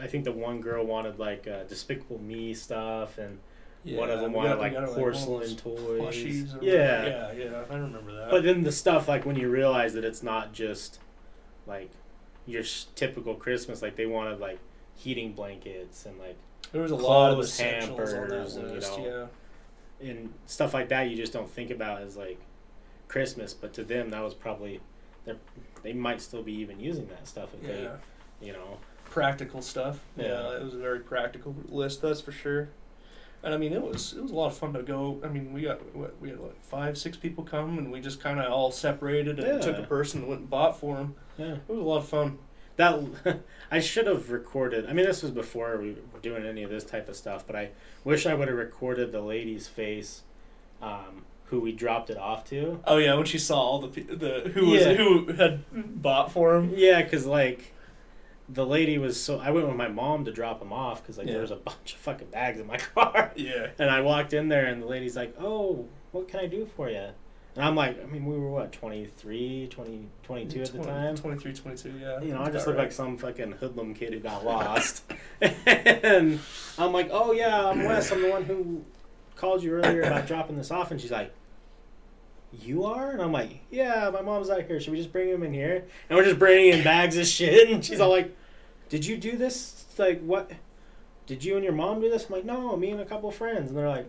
I think the one girl wanted like uh, Despicable Me stuff, and one of them wanted like porcelain
those
toys. yeah.
yeah, yeah. I remember that.
but then the stuff like when you realize that it's not just like your typical Christmas, like they wanted like heating blankets and like
there was a lot of essentials on that
and, you
list.
know,
yeah.
and stuff like that. You just don't think about as like Christmas, but to them that was probably they they might still be even using that stuff if
Yeah.
they you know
practical stuff. Yeah.
Yeah.
it was a very practical list, that's for sure. And I mean, it was it was a lot of fun to go. I mean, we got what, we had like five, six people come, and we just kind of all separated and took a person and went and bought for them.
yeah.
It was a lot of fun.
That I should have recorded. I mean, this was before we were doing any of this type of stuff, but I wish I would have recorded the lady's face, um, who we dropped it off to.
Oh yeah, when she saw all the the who was
Yeah.
who had bought for him.
Yeah, because like the lady was so. I went with my mom to drop him off because like
Yeah.
there was a bunch of fucking bags in my car,
Yeah.
and I walked in there and the lady's like, "Oh, what can I do for you?" And I'm like, I mean, we were what 23, 20, 22 at the
20
time.
23, 22, yeah.
You know, I just look
right.
like some fucking hoodlum kid who got lost. and I'm like, oh yeah, I'm Wes. I'm the one who called you earlier about dropping this off. And she's like, you are? And I'm like, yeah, my mom's out here. Should we just bring him in here? And we're just bringing in bags of shit. And she's all like, did you do this? Like, what? Did you and your mom do this? I'm like, no, me and a couple friends. And they're like,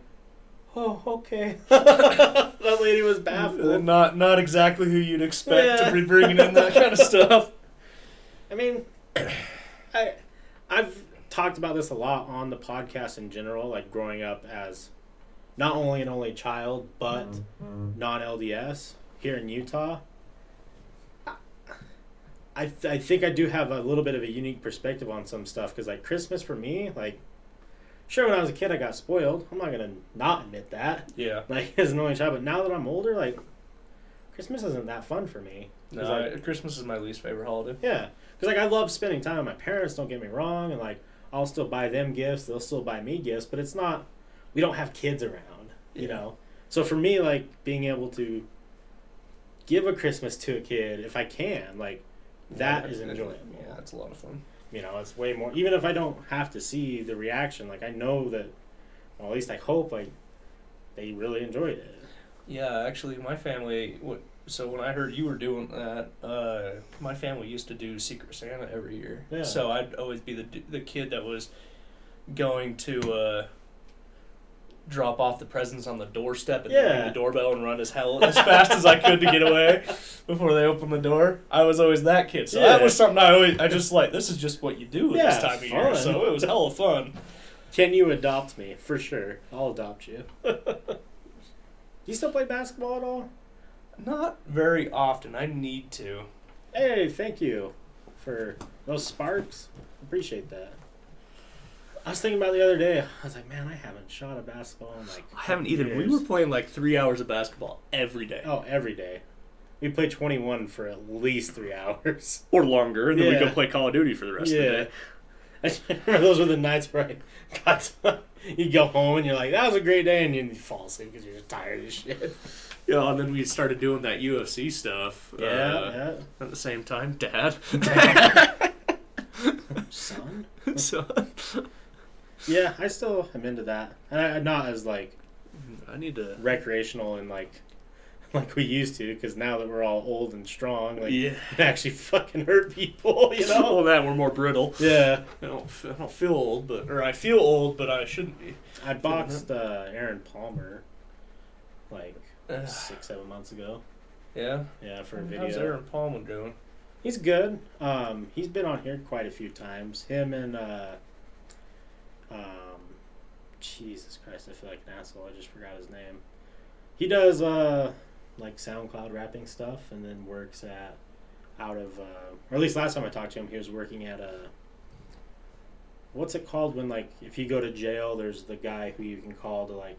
oh, okay. that lady was baffled.
Uh, not not exactly who you'd expect
Yeah.
to be bringing in that kind of stuff.
I mean, I I've talked about this a lot on the podcast in general, like growing up as not only an only child but mm-hmm. non LDS here in Utah. I I think I do have a little bit of a unique perspective on some stuff because like Christmas for me, like sure when I was a kid I got spoiled. I'm not gonna not admit that.
Yeah.
Like as an only child, but now that I'm older, like Christmas isn't that fun for me.
No,
like,
I- Christmas is my least favorite holiday.
yeah, because like I love spending time with my parents. Don't get me wrong, and like I'll still buy them gifts. They'll still buy me gifts, but it's not. We don't have kids around, you know. So for me, like being able to give a Christmas to a kid, if I can, like that
Yeah,
is enjoyable.
Yeah, it's a lot of fun.
You know, it's way more. Even if I don't have to see the reaction, like I know that. Well, at least I hope like they really enjoyed it.
Yeah, actually, my family. So when I heard you were doing that, uh, my family used to do Secret Santa every year.
Yeah.
So I'd always be the the kid that was going to uh, drop off the presents on the doorstep and then ring the doorbell and run as hell as fast as I could to get away before they opened the door. I was always that kid. So that was something I always I just like. This is just what you do at
Yeah,
this time of year. So it was hella fun.
Can you adopt me? For sure, I'll adopt you. Do you still play basketball at all?
Not very often. I need to.
Hey, thank you for those sparks. Appreciate that. I was thinking about the other day. I was like, man, I haven't shot a basketball in like.
I haven't either. We were playing like three hours of basketball every day.
Oh, every day. We play 21 for at least three hours.
Or longer, and then we go play Call of Duty for the rest of the day.
I remember those were the nights where I got to, you go home and you're like, that was a great day, and you fall asleep because you're just tired as shit.
Yeah, and then we started doing that UFC stuff.
Yeah,
uh, At the same time, Dad.
yeah. Son?
so
Yeah, I still am into that. And I, not as like
I need to.
recreational and like like we used to because now that we're all old and strong like
yeah.
it actually fucking hurt people you know
Well, that we're more brittle.
yeah
I don't. I don't feel old, but or I feel old, but I shouldn't be.
i boxed uh, aaron palmer like
Ugh.
six seven months ago
yeah.
yeah for a
How's
video
Aaron Palmer doing?
he's good um he's been on here quite a few times him and uh um jesus christ i feel like an asshole i just forgot his name he does uh like soundcloud rapping stuff and then works at out of uh or at least last time i talked to him he was working at a what's it called when like if you go to jail there's the guy who you can call to like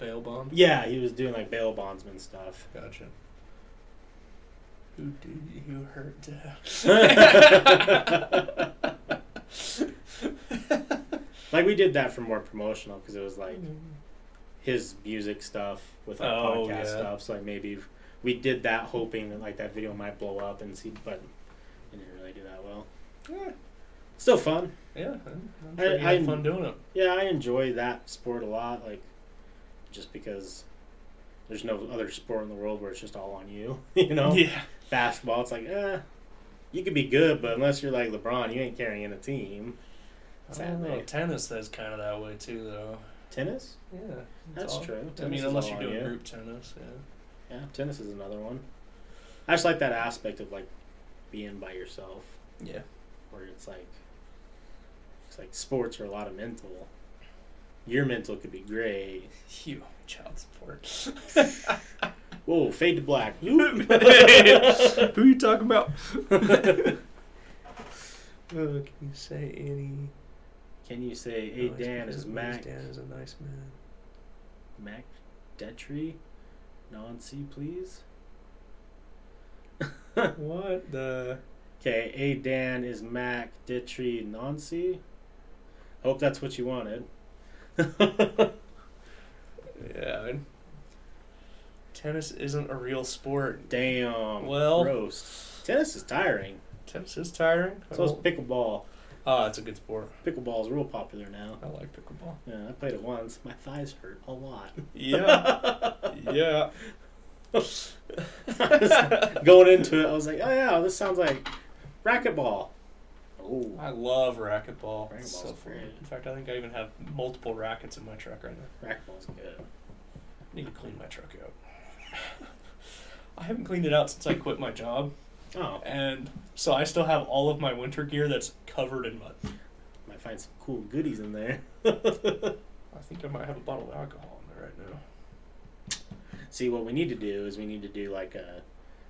Bail bond.
yeah he was doing like bail bondsman stuff
Gotcha. Who did you hurt,
like we did that for more promotional because it was like his music stuff with our
Oh,
podcast
yeah.
stuff. So like maybe we did that hoping that like that video might blow up and see, but it didn't really do that well.
Yeah,
Still fun.
yeah. I'm, I'm
I-
sure had
I-
fun doing it.
Yeah, I enjoy that sport a lot. Like just because there's no other sport in the world where it's just all on you. You know,
Yeah.
basketball. It's like eh, you could be good, but unless you're like LeBron, you ain't carrying a team.
I don't know. Tennis is kind of that way too, though.
Tennis.
Yeah,
That's
all-
true.
I mean,
is
unless you're doing
you.
group tennis, yeah.
Yeah, tennis is another one. I just like that aspect of like being by yourself,
Yeah.
where it's like it's like sports are a lot of mental. Your mental could be great.
You child support.
Whoa, fade to black.
Who are you talking about? uh, can you say any?
Can you say, "Hey
nice
Dan is Mac
Dan is a nice man.
Mac Detry, Nancy, please"?
What the?
Okay, A Dan is Mac Ditry Nancy. Hope that's what you wanted.
Yeah. Tennis isn't a real sport.
Damn.
Well-
roast. Tennis is tiring.
Tennis is tiring.
So is pickleball.
Oh, it's a good sport.
Pickleball is real popular now.
I like pickleball.
Yeah, I played it once. My thighs hurt a lot.
Yeah. yeah.
Going into it, I was like, oh yeah, this sounds like racquetball. Oh,
I love racquetball.
Racquetball's
so fun. In fact, I think I even have multiple rackets in my truck right now.
racquetball's good.
need to clean my truck out. I haven't cleaned it out since I quit my job,
Oh,
and so I still have all of my winter gear that's covered in mud.
might find some cool goodies in there.
I think I might have a bottle of alcohol in there right now.
See, what we need to do is we need to do like a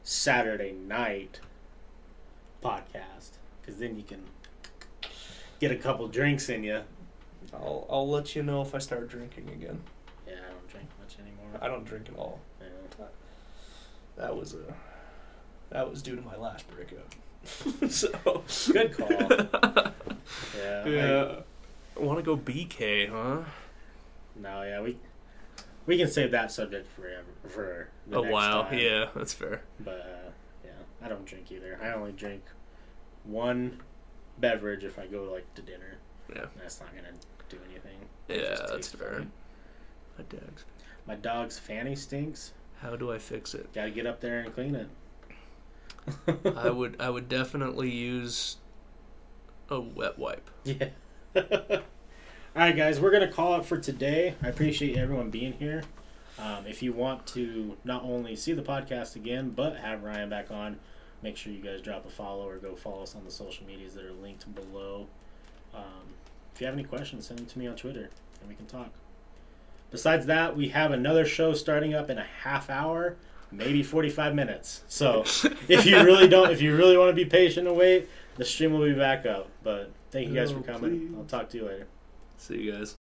Saturday night podcast because then you can get a couple drinks in you.
I'll I'll let you know if I start drinking again.
Yeah, I don't drink much anymore.
I don't drink at all.
Yeah.
That was a that was due to my last breakup. so
Good call. Yeah. I-
yeah. Want to go BK, huh?
no, yeah, we we can save that subject forever for
A while.
time.
Yeah, that's fair.
But uh, yeah, I don't drink either. I only drink one beverage if I go like to dinner.
Yeah.
That's not gonna do anything.
Yeah, that's fair. My dog's.
My dog's fanny stinks.
How do I fix it?
Gotta get up there and clean it.
I would I would definitely use a wet wipe.
Yeah. All right, guys, we're gonna call it for today. I appreciate everyone being here. Um, if you want to not only see the podcast again, but have Ryan back on, make sure you guys drop a follow or go follow us on the social medias that are linked below. Um, if you have any questions, send them to me on Twitter, and we can talk. Besides that, we have another show starting up in a half hour, maybe forty-five minutes. So if you really don't, if you really want to be patient and wait, the stream will be back up. But thank you guys
Oh,
for coming.
please.
I'll talk to you later.
See you guys.